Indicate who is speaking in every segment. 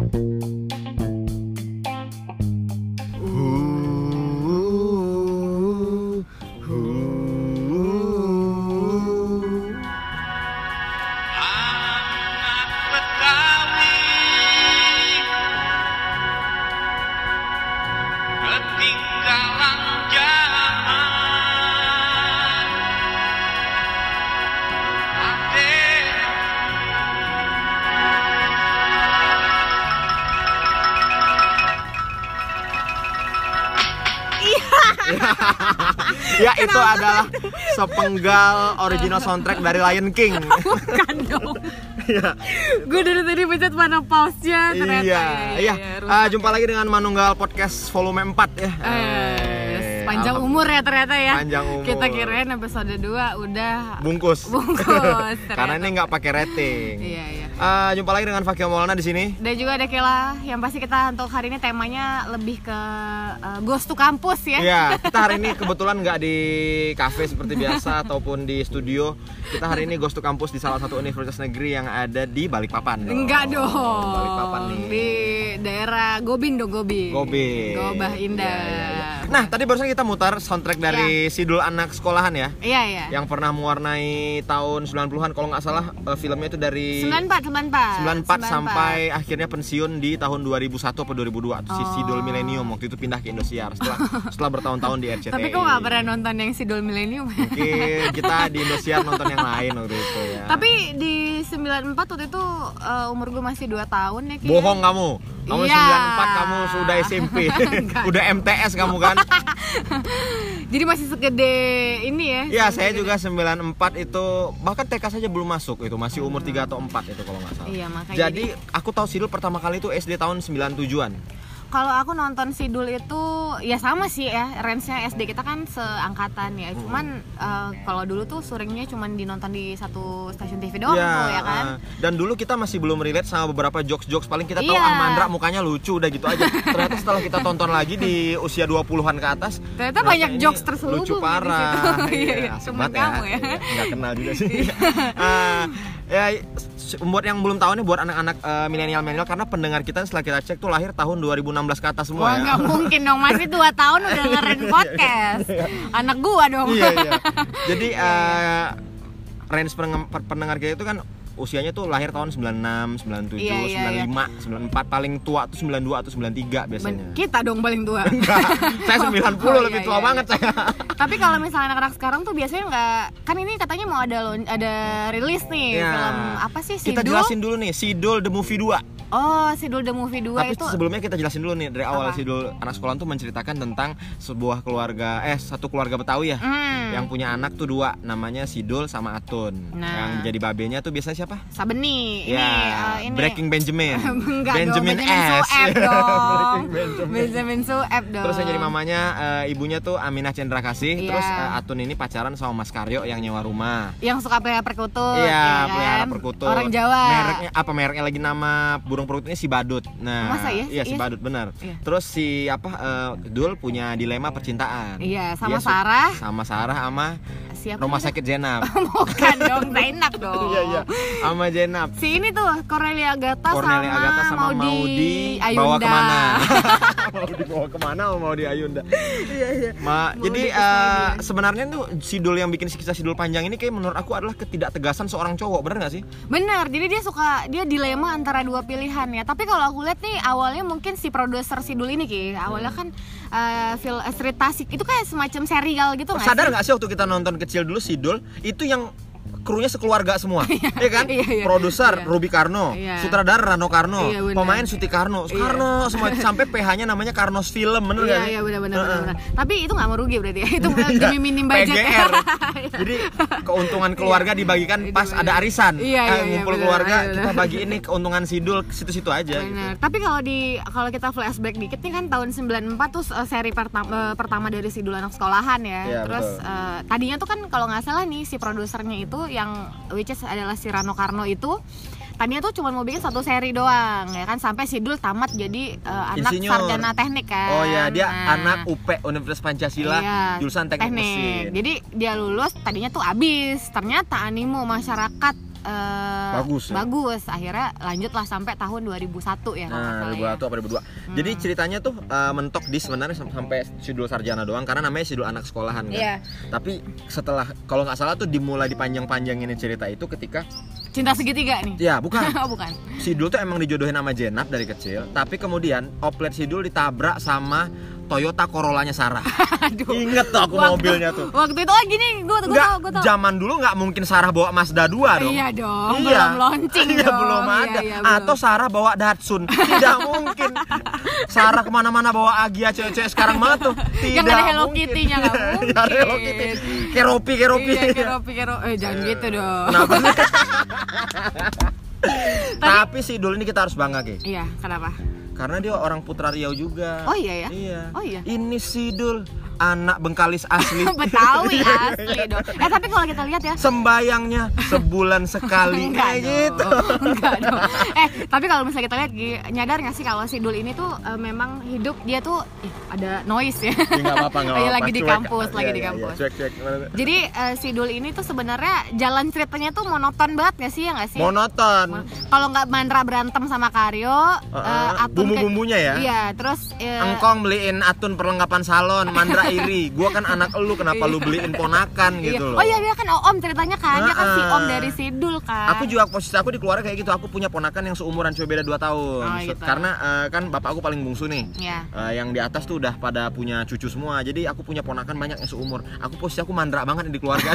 Speaker 1: Anak
Speaker 2: sepenggal original soundtrack dari Lion King.
Speaker 3: Bukan dong.
Speaker 2: Iya.
Speaker 3: Gue dari tadi pencet mana pause-nya ternyata.
Speaker 2: Iya, iya.
Speaker 3: rusak.
Speaker 2: Ah, jumpa lagi dengan Manunggal Podcast volume 4 ya.
Speaker 3: Eh, panjang
Speaker 2: alham-
Speaker 3: umur ya ternyata ya.
Speaker 2: Panjang umur.
Speaker 3: Kita kirain episode 2 udah
Speaker 2: bungkus.
Speaker 3: Bungkus,
Speaker 2: Karena ini nggak pakai rating.
Speaker 3: Iya, iya.
Speaker 2: Ah, jumpa lagi dengan Fakih Maulana di sini.
Speaker 3: Dan juga ada Kela yang pasti kita untuk hari ini temanya lebih ke uh, ghost to kampus ya.
Speaker 2: Iya, kita hari ini kebetulan nggak di kafe seperti biasa ataupun di studio. Kita hari ini ghost to kampus di salah satu universitas negeri yang ada di Balikpapan. dong.
Speaker 3: Enggak dong.
Speaker 2: Balikpapan nih.
Speaker 3: Di daerah Gobin dong Gobi.
Speaker 2: Gobe.
Speaker 3: Gobah Indah.
Speaker 2: Iya, iya, iya. Nah, tadi barusan kita mutar soundtrack dari Sidul Anak Sekolahan ya.
Speaker 3: Iya, iya.
Speaker 2: Yang pernah mewarnai tahun 90-an kalau nggak salah eh, filmnya itu dari
Speaker 3: 94, 94.
Speaker 2: 94 sampai akhirnya pensiun di tahun 2001 atau 2002 si
Speaker 3: Oh.
Speaker 2: Sidul Millennium waktu itu pindah ke Indosiar setelah setelah bertahun-tahun di RCTI.
Speaker 3: Tapi kok nggak pernah nonton yang Sidul Millennium?
Speaker 2: Mungkin kita di Indosiar nonton yang lain waktu itu ya.
Speaker 3: Tapi di 94 waktu itu uh, umur gue masih 2 tahun ya Ki.
Speaker 2: bohong kamu. Kamu
Speaker 3: Iya.
Speaker 2: 94 kamu sudah SMP. Udah MTS kamu kan?
Speaker 3: Jadi masih segede ini ya.
Speaker 2: Iya, saya juga 94 itu bahkan TK saja belum masuk itu, masih umur 3 atau 4 itu kalau nggak salah.
Speaker 3: Iya, makanya
Speaker 2: Jadi aku tahu Sidul pertama kali itu SD tahun 97-an.
Speaker 3: Kalau aku nonton Sidul itu ya sama sih ya, range-nya SD kita kan seangkatan ya. Cuman uh, kalau dulu tuh seringnya cuman dinonton di satu stasiun TV doang tuh ya kan.
Speaker 2: eh, Dan dulu kita masih belum relate sama beberapa jokes-jokes paling kita tahu
Speaker 3: Iya.
Speaker 2: ah Mandra mukanya lucu udah gitu aja. Ternyata setelah kita tonton lagi di usia 20-an ke atas,
Speaker 3: Ternyata banyak jokes terselubung
Speaker 2: Lucu
Speaker 3: di
Speaker 2: parah.
Speaker 3: Iya, iya.
Speaker 2: asik
Speaker 3: Temen
Speaker 2: banget
Speaker 3: kamu ya.
Speaker 2: Iya, Nggak kenal juga sih. Ah, ya buat yang belum tahu nih buat anak-anak eh, milenial-milenial karena pendengar kita setelah kita cek tuh lahir tahun 2016 ke atas semua
Speaker 3: Wah
Speaker 2: ya.
Speaker 3: nggak mungkin dong masih 2 tahun udah dengerin podcast. Anak gua dong.
Speaker 2: iya iya. Jadi eh, range pendengar kita itu kan usianya tuh lahir tahun 96, 97,
Speaker 3: Iya, iya, iya.
Speaker 2: 95, 94 paling tua tuh 92 atau 93 biasanya.
Speaker 3: Ben- kita dong paling tua.
Speaker 2: Enggak, saya 90
Speaker 3: Oh,
Speaker 2: lebih
Speaker 3: iya,
Speaker 2: tua
Speaker 3: iya,
Speaker 2: banget
Speaker 3: iya.
Speaker 2: saya.
Speaker 3: Tapi kalau misalnya anak-anak sekarang tuh biasanya nggak kan ini katanya mau ada ada rilis nih
Speaker 2: Iya.
Speaker 3: film apa sih
Speaker 2: Kita
Speaker 3: Sidul?
Speaker 2: jelasin dulu nih, Sidul the Movie 2.
Speaker 3: Oh, Sidul the Movie 2
Speaker 2: Tapi
Speaker 3: itu
Speaker 2: sebelumnya kita jelasin dulu nih dari awal
Speaker 3: Apa?
Speaker 2: Sidul anak sekolah tuh menceritakan tentang sebuah keluarga eh satu keluarga Betawi ya.
Speaker 3: Hmm,
Speaker 2: Yang punya anak tuh dua, namanya Sidul sama Atun.
Speaker 3: Nah.
Speaker 2: Yang jadi babenya tuh biasanya siapa?
Speaker 3: Sabeni.
Speaker 2: ya,
Speaker 3: ini, eh, ini
Speaker 2: Breaking Benjamin.
Speaker 3: Enggak
Speaker 2: Benjamin
Speaker 3: dong, Benjamin
Speaker 2: S.
Speaker 3: Sueb dong.
Speaker 2: Breaking Benjamin.
Speaker 3: Sueb dong.
Speaker 2: Terus yang jadi mamanya eh, ibunya tuh Aminah Cendra Kasih.
Speaker 3: Iya.
Speaker 2: Terus eh, Atun ini pacaran sama Mas Karyo yang nyewa rumah.
Speaker 3: Yang suka pelihara perkutut.
Speaker 2: Iya,
Speaker 3: ya kan?
Speaker 2: pelihara perkutut.
Speaker 3: Orang Jawa.
Speaker 2: Mereknya apa mereknya lagi nama burung perkututnya si Badut. Nah,
Speaker 3: Masa ya?
Speaker 2: Iya si
Speaker 3: Iya.
Speaker 2: Badut benar.
Speaker 3: Iya.
Speaker 2: Terus si apa eh, Dul punya dilema percintaan.
Speaker 3: Iya, sama
Speaker 2: Dia
Speaker 3: Sarah.
Speaker 2: Sama Sarah sama
Speaker 3: Siapa?
Speaker 2: Rumah? Sakit Jenab.
Speaker 3: Bukan dong, Zainab dong.
Speaker 2: Iya iya. Sama Jenab.
Speaker 3: Si ini tuh Cornelia Agatha
Speaker 2: Cornelia
Speaker 3: sama
Speaker 2: Agatha sama
Speaker 3: Maudi
Speaker 2: Maudi bawa
Speaker 3: Ayunda.
Speaker 2: ke mana? mau dibawa ke mana sama Maudi Ayunda?
Speaker 3: Iya iya.
Speaker 2: Ma, jadi eh, sebenarnya tuh Sidul yang bikin kisah Sidul panjang ini kayak menurut aku adalah ketidaktegasan seorang cowok, bener gak sih?
Speaker 3: Bener, jadi dia suka dia dilema antara dua pilihan ya. Tapi kalau aku lihat nih awalnya mungkin si produser Sidul ini ki, awalnya kan uh, film Street Tasik itu kayak semacam serial gitu nggak
Speaker 2: Sadar
Speaker 3: sih?
Speaker 2: nggak sih waktu kita nonton kecil dulu Sidul itu yang krunya sekeluarga semua, ya kan?
Speaker 3: Iya, iya.
Speaker 2: Produser
Speaker 3: Iya.
Speaker 2: Ruby Karno,
Speaker 3: Iya.
Speaker 2: sutradara Rano Karno,
Speaker 3: Iya,
Speaker 2: pemain Suti Karno,
Speaker 3: Iya.
Speaker 2: Karno semua sampai PH-nya namanya Karnos Film, bener
Speaker 3: Iya iya benar benar
Speaker 2: Heeh.
Speaker 3: benar. Tapi itu nggak merugi berarti ya. Itu
Speaker 2: Iya,
Speaker 3: demi minim budget.
Speaker 2: PGR. Jadi keuntungan keluarga dibagikan pas ada arisan.
Speaker 3: Iya, iya,
Speaker 2: Eh,
Speaker 3: iya,
Speaker 2: ngumpul keluarga kita bagi ini keuntungan Sidul situ-situ aja. gitu.
Speaker 3: Benar. Tapi kalau di kalau kita flashback dikit nih kan tahun 94 tuh uh, seri pertama pertama dari Sidul anak sekolahan ya.
Speaker 2: Iya,
Speaker 3: Terus
Speaker 2: betul.
Speaker 3: uh, tadinya tuh kan kalau nggak salah nih si produsernya itu yang which is adalah si Rano Karno itu tadinya tuh cuma mau bikin satu seri doang ya kan sampai Sidul tamat jadi uh, anak
Speaker 2: Insinyur.
Speaker 3: sarjana teknik kan.
Speaker 2: Oh ya, dia
Speaker 3: Nah,
Speaker 2: anak UP Universitas Pancasila
Speaker 3: Iya,
Speaker 2: jurusan Teknik, Mesin.
Speaker 3: Jadi dia lulus tadinya tuh abis. Ternyata animo masyarakat eh,
Speaker 2: Bagus ya?
Speaker 3: bagus. Akhirnya lanjutlah sampai tahun 2001 ya
Speaker 2: Nah,
Speaker 3: salah
Speaker 2: 2001
Speaker 3: ya.
Speaker 2: apa 2002. Jadi ceritanya tuh eh, mentok di sebenarnya sam- sampai sidul sarjana doang karena namanya sidul anak sekolahan kan.
Speaker 3: Iya.
Speaker 2: Tapi setelah kalau nggak salah tuh dimulai dipanjang-panjangin cerita itu ketika
Speaker 3: Cinta segitiga nih.
Speaker 2: ya bukan
Speaker 3: oh bukan.
Speaker 2: Sidul tuh emang dijodohin sama Jenap dari kecil, tapi kemudian oplet Sidul ditabrak sama Toyota Corollanya Sarah.
Speaker 3: Aduh.
Speaker 2: Ingat tuh aku
Speaker 3: Waktu-
Speaker 2: mobilnya tuh.
Speaker 3: Waktu itu oh gini, gue gue tau, gue tau.
Speaker 2: zaman dulu nggak mungkin Sarah bawa Mazda 2 dong.
Speaker 3: Iya dong,
Speaker 2: Iya.
Speaker 3: belum launching
Speaker 2: Iya,
Speaker 3: dong.
Speaker 2: belum
Speaker 3: Iya,
Speaker 2: ada.
Speaker 3: iya, belum.
Speaker 2: Atau Sarah bawa Datsun. Tidak mungkin. Sarah ke mana-mana bawa Agia cewek-cewek sekarang banget tuh. Tidak
Speaker 3: Yang ada Hello
Speaker 2: mungkin.
Speaker 3: Kitty-nya, nggak
Speaker 2: Yang ada Hello
Speaker 3: mungkin.
Speaker 2: Kitty. Keropi, keropi.
Speaker 3: Iya, keropi, keropi. Eh, jangan gitu dong.
Speaker 2: Kenapa sih? Tapi Sidul ini kita harus bangga, Ki.
Speaker 3: Iya, kenapa?
Speaker 2: Karena dia orang Putra Riau juga.
Speaker 3: Oh, iya ya?
Speaker 2: Iya.
Speaker 3: Oh, iya.
Speaker 2: Ini Sidul, anak Bengkalis asli.
Speaker 3: Betawi asli dong. Eh tapi kalau kita lihat ya,
Speaker 2: Sembayangnya sebulan sekali
Speaker 3: Enggak
Speaker 2: kayak gitu.
Speaker 3: Enggak dong. Eh, tapi kalau misalnya kita lihat nyadar nggak sih kalau si Dul ini tuh eh, memang hidup dia tuh ih, ada noise ya.
Speaker 2: Ya, nggak apa-apa,
Speaker 3: Iya,
Speaker 2: apa-apa.
Speaker 3: lagi di
Speaker 2: Cuek.
Speaker 3: kampus, lagi
Speaker 2: Iya,
Speaker 3: di
Speaker 2: iya, iya.
Speaker 3: kampus.
Speaker 2: Cuek, cuek.
Speaker 3: Jadi eh, si Dul ini tuh sebenarnya jalan ceritanya tuh monoton banget nggak sih ya nggak sih?
Speaker 2: Monoton.
Speaker 3: Kalau nggak Mandra berantem sama Karyo, eh. Atun kayak-
Speaker 2: Bumbu-bumbunya ya?
Speaker 3: Iya, terus eh,
Speaker 2: Engkong beliin Atun perlengkapan salon, Mandra iri. Gua kan anak elu, kenapa lu beliin ponakan
Speaker 3: iya.
Speaker 2: gitu loh.
Speaker 3: Oh iya dia kan om ceritanya kan, dia kan si om dari si Dul kan.
Speaker 2: Aku juga posisi aku di keluarga kayak gitu. Aku punya ponakan yang seumuran cuma beda 2 tahun.
Speaker 3: Oh, gitu.
Speaker 2: Karena eh, kan bapak aku paling bungsu nih.
Speaker 3: Iya.
Speaker 2: Eh, yang di atas tuh udah pada punya cucu semua. Jadi aku punya ponakan banyak yang seumur. Aku posisi aku mandra banget di keluarga.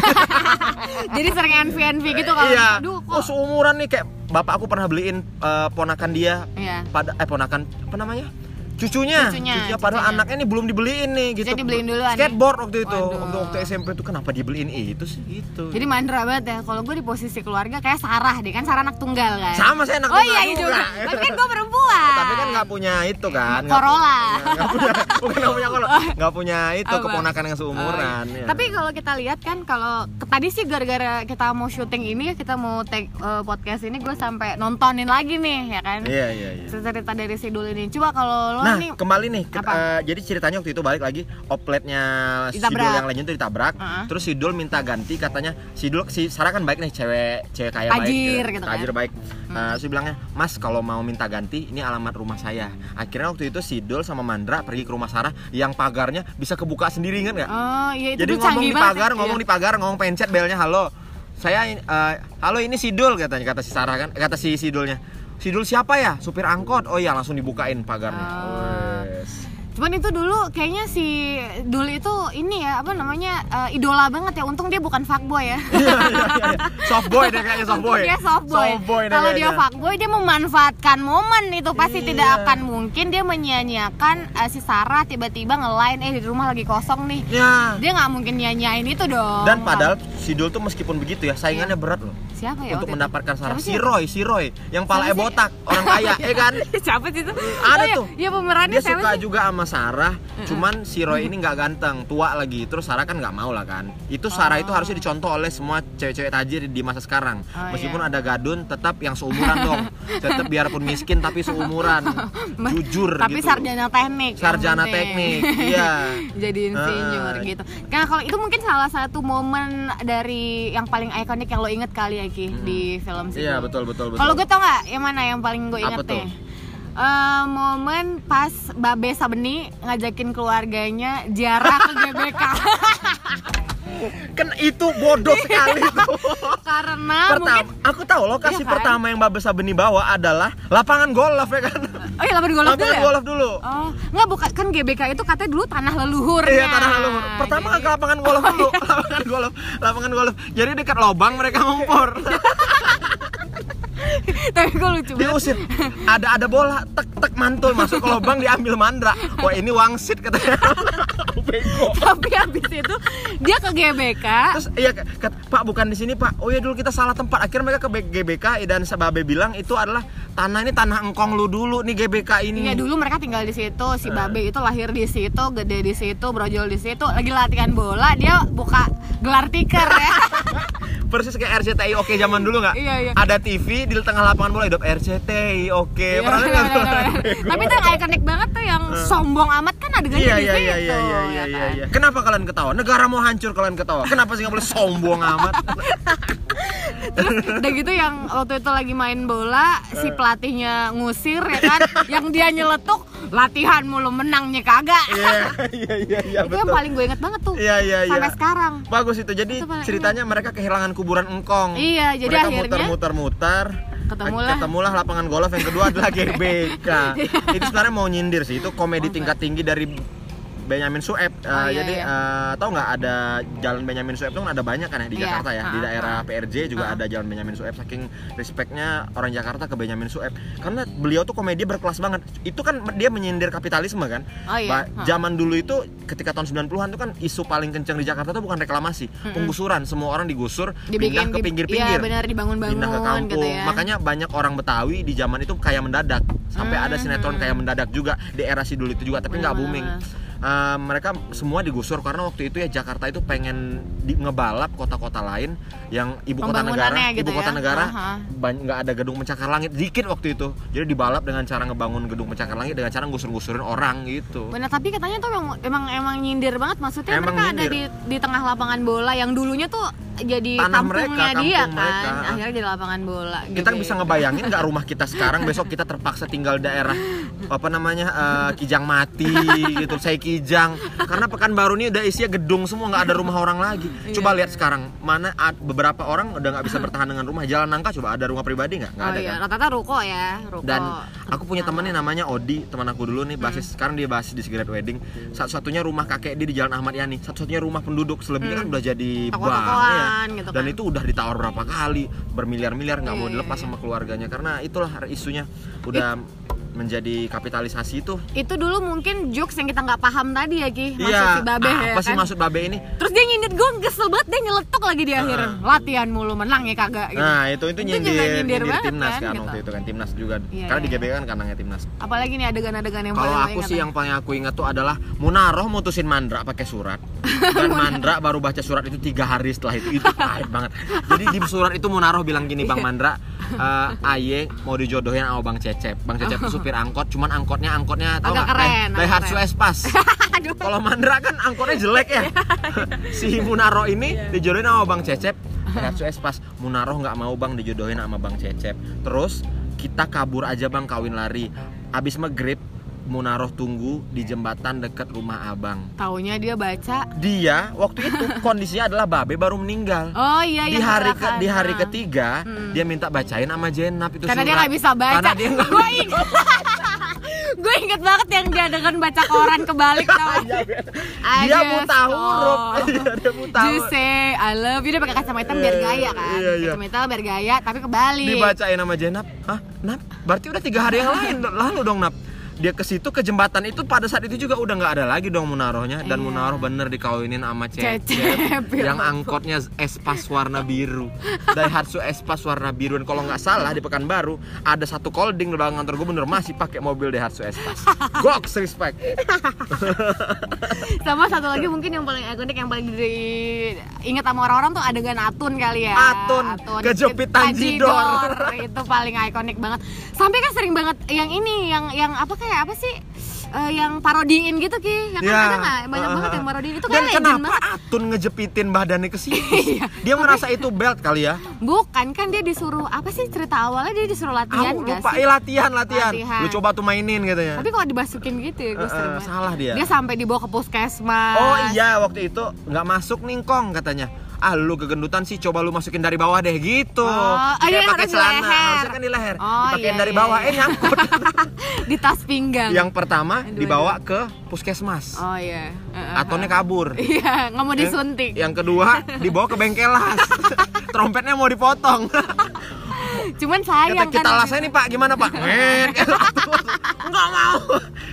Speaker 3: Jadi sering envy envy gitu kalau
Speaker 2: iya.
Speaker 3: aduh
Speaker 2: Oh,
Speaker 3: kok
Speaker 2: seumuran nih kayak bapak aku pernah beliin eh, ponakan dia
Speaker 3: Iya.
Speaker 2: pada eh ponakan apa namanya? Cucunya,
Speaker 3: Cucunya,
Speaker 2: padahal
Speaker 3: cucunya.
Speaker 2: anaknya ini belum dibeliin nih gitu.
Speaker 3: Jadi dibeliin nih?
Speaker 2: Skateboard waktu itu.
Speaker 3: Waduh.
Speaker 2: Waktu, waktu SMP tuh kenapa dibeliin itu sih gitu.
Speaker 3: Jadi mandra banget ya. Kalau gue di posisi keluarga kayak Sarah deh kan Sarah anak tunggal kan.
Speaker 2: sama saya anak
Speaker 3: Oh
Speaker 2: tunggal
Speaker 3: iya iya juga. Tapi kan gue perempuan.
Speaker 2: Tapi kan nggak punya itu kan.
Speaker 3: Corolla.
Speaker 2: punya, bukan nggak punya Corolla. Punya itu
Speaker 3: Apa?
Speaker 2: keponakan yang seumuran.
Speaker 3: Oh, iya.
Speaker 2: ya.
Speaker 3: Tapi kalau kita lihat kan kalau tadi sih gara-gara kita mau syuting ini kita mau take eh, podcast ini gue sampai nontonin lagi nih ya kan.
Speaker 2: Iya iya iya.
Speaker 3: Cerita dari si Dul ini. Coba kalau lo
Speaker 2: Nah,
Speaker 3: nih
Speaker 2: kembali nih. ke- eh, jadi ceritanya waktu itu balik lagi opletnya. Sidul yang lainnya tuh ditabrak.
Speaker 3: Uh-uh.
Speaker 2: Terus Sidul minta ganti katanya Sidul si Sarah kan baik nih cewek cewek kaya
Speaker 3: Tajir
Speaker 2: baik.
Speaker 3: gitu kan.
Speaker 2: Tajir baik. Nah, terus dia bilangnya, "Mas, kalau mau minta ganti, ini alamat rumah saya." Akhirnya waktu itu Sidul sama Mandra pergi ke rumah Sarah yang pagarnya bisa kebuka sendiri kan nggak?
Speaker 3: Oh iya itu
Speaker 2: Jadi
Speaker 3: tuh
Speaker 2: ngomong di pagar,
Speaker 3: ya.
Speaker 2: ngomong di pagar, ngomong pencet belnya halo. Saya eh, halo ini Sidul katanya kata si Sarah kan, kata si Sidulnya. Sidul siapa ya? Supir angkot. Oh iya, langsung dibukain pagarnya.
Speaker 3: Ah. Cuman itu dulu kayaknya si Dul itu ini ya apa namanya eh, idola banget ya. Untung dia bukan fuckboy ya.
Speaker 2: Iya, iya, iya, iya. Soft boy deh kayaknya soft boy.
Speaker 3: Dia soft boy.
Speaker 2: Soft boy
Speaker 3: Kalau dia fuckboy dia memanfaatkan momen itu pasti
Speaker 2: Iya.
Speaker 3: tidak akan mungkin dia menyia-nyiakan eh, si Sarah tiba-tiba ngelain eh di rumah lagi kosong nih.
Speaker 2: Ya.
Speaker 3: Dia nggak mungkin nyanyain itu dong.
Speaker 2: Dan padahal Sidul tuh meskipun begitu ya, saingannya berat loh.
Speaker 3: siapa ya
Speaker 2: untuk mendapatkan Sarah. Si? Roy, si Roy yang
Speaker 3: sih?
Speaker 2: botak, orang kaya, ya kan?
Speaker 3: siapa sih itu?
Speaker 2: Ada
Speaker 3: oh, iya.
Speaker 2: tuh.
Speaker 3: Iya pemerannya
Speaker 2: Dia suka
Speaker 3: sih?
Speaker 2: juga sama Sarah, cuman si Roy ini nggak ganteng, tua lagi. Terus Sarah kan nggak mau lah kan. Itu Sarah itu harusnya dicontoh oleh semua cewek-cewek tajir di masa sekarang.
Speaker 3: Oh,
Speaker 2: Meskipun
Speaker 3: iya.
Speaker 2: ada gadun, tetap yang seumuran dong. Tetap biarpun miskin tapi seumuran. Jujur
Speaker 3: Tapi
Speaker 2: gitu.
Speaker 3: sarjana teknik.
Speaker 2: Sarjana teknik, iya.
Speaker 3: Jadi insinyur
Speaker 2: Ah.
Speaker 3: gitu. Nah kalau itu mungkin salah satu momen dari yang paling ikonik yang lo inget kali ya Ki di film sih.
Speaker 2: Iya, betul betul betul.
Speaker 3: Kalau gue tau nggak yang mana yang paling gue
Speaker 2: Apa
Speaker 3: inget
Speaker 2: tuh?
Speaker 3: Eh, momen pas Babe Sabeni ngajakin keluarganya ziarah ke GBK
Speaker 2: kan itu bodoh sekali tuh.
Speaker 3: karena
Speaker 2: Pertama,
Speaker 3: mungkin
Speaker 2: aku tahu lokasi
Speaker 3: Iya kan?
Speaker 2: pertama yang Babes Sabeni bawa adalah lapangan golf ya kan.
Speaker 3: oh iya lapangan golf dulu
Speaker 2: lapangan
Speaker 3: ya
Speaker 2: golf dulu.
Speaker 3: oh nggak bukan kan GBK itu katanya dulu tanah leluhurnya
Speaker 2: Iya tanah leluhur. Pertama
Speaker 3: Jadi-
Speaker 2: ke lapangan golf dulu, lapangan golf, lapangan golf. Jadi dekat lobang mereka ngumpur.
Speaker 3: tapi gue lucu banget
Speaker 2: Diusir. Ada ada bola, tek tek mantul masuk ke lobang diambil mandra. Wah ini wangsit katanya. Bego.
Speaker 3: tapi habis itu dia ke GBK
Speaker 2: Terus iya Pak bukan di sini Pak. Oh iya dulu kita salah tempat. Akhirnya mereka ke GBK dan Sebabe bilang itu adalah tanah ini tanah engkong lu dulu nih GBK ini.
Speaker 3: Iya dulu mereka tinggal di situ, si
Speaker 2: Eh.
Speaker 3: Babe itu lahir di situ, gede di situ, brojol di situ, lagi latihan bola, dia buka gelar tiker ya.
Speaker 2: Persis kayak RCTI oke zaman dulu nggak?
Speaker 3: Iya, iya.
Speaker 2: Ada TV di tengah lapangan bola hidup RCTI oke.
Speaker 3: Iya,
Speaker 2: Pernah lihat nggak?
Speaker 3: bener, bener, bener. Tapi itu yang ikonik banget tuh yang
Speaker 2: Eh.
Speaker 3: sombong amat ada adegannya
Speaker 2: Iya
Speaker 3: di
Speaker 2: iya
Speaker 3: situ
Speaker 2: iya iya iya iya
Speaker 3: ya
Speaker 2: iya. iya. Kenapa kalian ketawa? Negara mau hancur kalian ketawa. Kenapa sih nggak boleh sombong amat?
Speaker 3: Terus udah gitu yang waktu itu lagi main bola si
Speaker 2: Eh.
Speaker 3: pelatihnya ngusir ya kan, yang dia nyeletuk latihan mulu menangnya kagak.
Speaker 2: Iya iya iya iya
Speaker 3: itu yang
Speaker 2: betul.
Speaker 3: paling gue inget banget tuh.
Speaker 2: Iya iya iya.
Speaker 3: Sampai sekarang.
Speaker 2: Bagus itu. Jadi
Speaker 3: Itu
Speaker 2: ceritanya mereka kehilangan kuburan engkong.
Speaker 3: Iya, jadi
Speaker 2: mereka
Speaker 3: akhirnya
Speaker 2: muter-muter-muter.
Speaker 3: Ketemulah.
Speaker 2: ketemulah lapangan golf yang kedua adalah GBK. itu sebenarnya mau nyindir sih. Itu komedi
Speaker 3: Oke.
Speaker 2: tingkat tinggi dari Benyamin Sueb.
Speaker 3: Oh, iya,
Speaker 2: jadi
Speaker 3: iya.
Speaker 2: eh, tahu nggak ada jalan Benyamin Sueb itu kan ada banyak kan ya di
Speaker 3: Iya,
Speaker 2: Jakarta ya. Di
Speaker 3: ha,
Speaker 2: daerah
Speaker 3: ha.
Speaker 2: PRJ juga
Speaker 3: Ha.
Speaker 2: ada jalan Benyamin Sueb. Saking respectnya orang Jakarta ke Benyamin Sueb. Karena beliau tuh komedi berkelas banget. Itu kan dia menyindir kapitalisme kan.
Speaker 3: Oh iya.
Speaker 2: Ba-
Speaker 3: Ha.
Speaker 2: Zaman dulu itu ketika tahun 90-an tuh kan isu paling kenceng di Jakarta tuh bukan reklamasi, penggusuran. Semua orang digusur, pindah ke pinggir-pinggir.
Speaker 3: Iya benar dibangun-bangun
Speaker 2: pindah ke kampung.
Speaker 3: gitu ya.
Speaker 2: Makanya banyak orang Betawi di zaman itu kayak mendadak. Sampai ada
Speaker 3: Hmm.
Speaker 2: sinetron kayak mendadak juga di era Sidul itu juga, tapi nggak
Speaker 3: Benar.
Speaker 2: booming. Eh, mereka semua digusur karena waktu itu ya Jakarta itu pengen di, ngebalap kota-kota lain yang ibu kota negara,
Speaker 3: gitu
Speaker 2: ibu kota
Speaker 3: ya.
Speaker 2: negara
Speaker 3: Aha.
Speaker 2: ban- nggak ada gedung pencakar langit dikit waktu itu. Jadi dibalap dengan cara ngebangun gedung pencakar langit dengan cara ngusur-ngusurin orang gitu.
Speaker 3: Benar, tapi katanya tuh emang emang, emang nyindir banget maksudnya
Speaker 2: Emang
Speaker 3: mereka ada
Speaker 2: nyindir.
Speaker 3: di di tengah lapangan bola yang dulunya tuh jadi
Speaker 2: Tanah
Speaker 3: kampungnya
Speaker 2: mereka,
Speaker 3: dia
Speaker 2: kampung
Speaker 3: kan.
Speaker 2: mereka.
Speaker 3: Akhirnya jadi lapangan bola.
Speaker 2: kita
Speaker 3: gitu
Speaker 2: bisa
Speaker 3: ya.
Speaker 2: ngebayangin nggak rumah kita sekarang besok kita terpaksa tinggal daerah apa namanya eh, Kijang mati gitu saya Kijang karena Pekanbaru ini udah isinya gedung semua nggak ada rumah orang lagi coba
Speaker 3: Iya,
Speaker 2: lihat sekarang mana ad- beberapa orang udah nggak bisa bertahan dengan rumah jalan nangka coba ada rumah pribadi nggak nggak
Speaker 3: Oh
Speaker 2: ada
Speaker 3: iya,
Speaker 2: kan
Speaker 3: rata-rata ruko ya, ruko.
Speaker 2: dan aku punya temen nih namanya Odi teman aku dulu nih
Speaker 3: Hmm.
Speaker 2: basis sekarang dia basis di Cigarette Wedding satu-satunya rumah kakek dia di Jalan Ahmad Yani satu-satunya rumah penduduk selebihnya kan udah jadi bank
Speaker 3: Hmm. Toko-tokoan
Speaker 2: ya.
Speaker 3: Gitu
Speaker 2: dan
Speaker 3: kan.
Speaker 2: itu udah ditawar berapa kali bermiliar-miliar nggak mau
Speaker 3: Iya,
Speaker 2: dilepas
Speaker 3: iya,
Speaker 2: sama keluarganya. Karena itulah isunya udah menjadi kapitalisasi itu.
Speaker 3: Itu dulu mungkin jokes yang kita nggak paham tadi ya Ki. Maksud
Speaker 2: iya.
Speaker 3: si Babe ya
Speaker 2: apa sih
Speaker 3: kan?
Speaker 2: maksud babe ini?
Speaker 3: Terus dia nyindir gue kesel banget dia nyeletuk lagi di akhir. Latihan mulu menang ya kagak gitu.
Speaker 2: nah itu itu
Speaker 3: Itu
Speaker 2: nyindir nyindir,
Speaker 3: nyindir banget
Speaker 2: timnas
Speaker 3: kan,
Speaker 2: kan,
Speaker 3: gitu.
Speaker 2: waktu itu kan timnas juga.
Speaker 3: Iya,
Speaker 2: karena di
Speaker 3: iya.
Speaker 2: GBK kan kandangnya timnas.
Speaker 3: Apalagi nih adegan-adegan yang
Speaker 2: Kalau aku
Speaker 3: ingat
Speaker 2: sih
Speaker 3: ya?
Speaker 2: yang paling aku ingat tuh adalah Munaroh mutusin Mandra pakai surat. Dan Mandra baru baca surat itu tiga hari setelah itu itu pahit banget. Jadi di surat itu Munaroh bilang gini Bang Mandra, eh, Aye mau dijodohin sama Bang Cecep. Bang Cecep itu supir angkot, cuman angkotnya angkotnya tau
Speaker 3: Agak
Speaker 2: nggak?
Speaker 3: keren,
Speaker 2: Daihatsu
Speaker 3: keren.
Speaker 2: Espas. Kalau Mandra kan angkotnya jelek ya. si Munaroh ini
Speaker 3: Iya.
Speaker 2: dijodohin sama Bang Cecep. Daihatsu Espas. Munaroh nggak mau Bang dijodohin sama Bang Cecep. Terus kita kabur aja Bang kawin lari. Abis maghrib Munaroh tunggu di jembatan dekat rumah abang.
Speaker 3: taunya dia baca
Speaker 2: Dia waktu itu kondisinya adalah babe baru meninggal.
Speaker 3: oh iya
Speaker 2: di
Speaker 3: yang
Speaker 2: hari ke, di hari ketiga
Speaker 3: Hmm.
Speaker 2: dia minta bacain sama Jenap itu
Speaker 3: karena dia
Speaker 2: surat.
Speaker 3: nggak bisa baca
Speaker 2: Karena dia nggak
Speaker 3: gue inget gue inget banget yang dia dengan baca koran kebalik tau?
Speaker 2: Iya,
Speaker 3: I
Speaker 2: dia buta huruf. Iya, dia buta huruf.
Speaker 3: say I love you dia pakai kacamata biar gaya kan
Speaker 2: Iya, iya.
Speaker 3: kacamata biar gaya tapi kebalik
Speaker 2: Dibacain sama Jenap. Hah? Nap? Berarti udah tiga hari yang lain lalu dong Nap. Dia ke situ ke jembatan itu pada saat itu juga udah nggak ada lagi dong Munarohnya. Dan
Speaker 3: Iya.
Speaker 2: Munaroh bener dikawinin sama Cecep,
Speaker 3: Cecep, ya
Speaker 2: yang angkotnya Espas warna biru. Daihatsu Espas warna biru. Dan kalau nggak salah di Pekanbaru ada satu holding di belakang kantor gue bener masih pakai mobil Daihatsu Espas. Goks respect.
Speaker 3: Sama satu lagi mungkin yang paling ikonik yang paling diingat sama orang-orang tuh adegan Atun kali ya.
Speaker 2: Atun, kejepit Tanjidor.
Speaker 3: itu paling ikonik banget. Sampai kan sering banget yang ini yang yang apa kayak apa sih Eh, yang parodiin gitu ki ya kan
Speaker 2: Ya.
Speaker 3: ada nggak banyak
Speaker 2: Uh,
Speaker 3: banget
Speaker 2: uh,
Speaker 3: yang parodiin itu
Speaker 2: Dan
Speaker 3: kan legend
Speaker 2: kenapa
Speaker 3: banget Iya.
Speaker 2: Atun ngejepitin badannya ke sini? dia merasa itu belt kali ya?
Speaker 3: bukan kan dia disuruh apa sih cerita awalnya dia disuruh latihan
Speaker 2: Aku lupa,
Speaker 3: sih
Speaker 2: eh latihan, latihan.
Speaker 3: Latihan.
Speaker 2: Lu coba tuh mainin katanya.
Speaker 3: tapi kok dibasukin gitu ya gue
Speaker 2: eh,
Speaker 3: banget.
Speaker 2: salah dia.
Speaker 3: dia sampai dibawa ke puskesmas
Speaker 2: Oh iya, waktu itu nggak masuk ningkong katanya. Ah lu kegendutan sih, coba lu masukin dari bawah deh gitu.
Speaker 3: Oh,
Speaker 2: Kayak
Speaker 3: iya,
Speaker 2: pakai
Speaker 3: di
Speaker 2: celana,
Speaker 3: leher.
Speaker 2: harusnya kan di leher.
Speaker 3: Oh, iya,
Speaker 2: dari
Speaker 3: iya,
Speaker 2: bawah,
Speaker 3: iya.
Speaker 2: eh nyangkut.
Speaker 3: di tas pinggang
Speaker 2: Yang pertama
Speaker 3: Aduh,
Speaker 2: dibawa ke puskesmas.
Speaker 3: oh iya Eh, eh,
Speaker 2: Atonnya kabur.
Speaker 3: iya nggak mau disuntik
Speaker 2: Yang kedua dibawa ke bengkelas. Trompetnya mau dipotong.
Speaker 3: cuman
Speaker 2: Kata
Speaker 3: sayang
Speaker 2: kita
Speaker 3: kan
Speaker 2: lasnya nih Pak, gimana Pak? Men, nggak mau.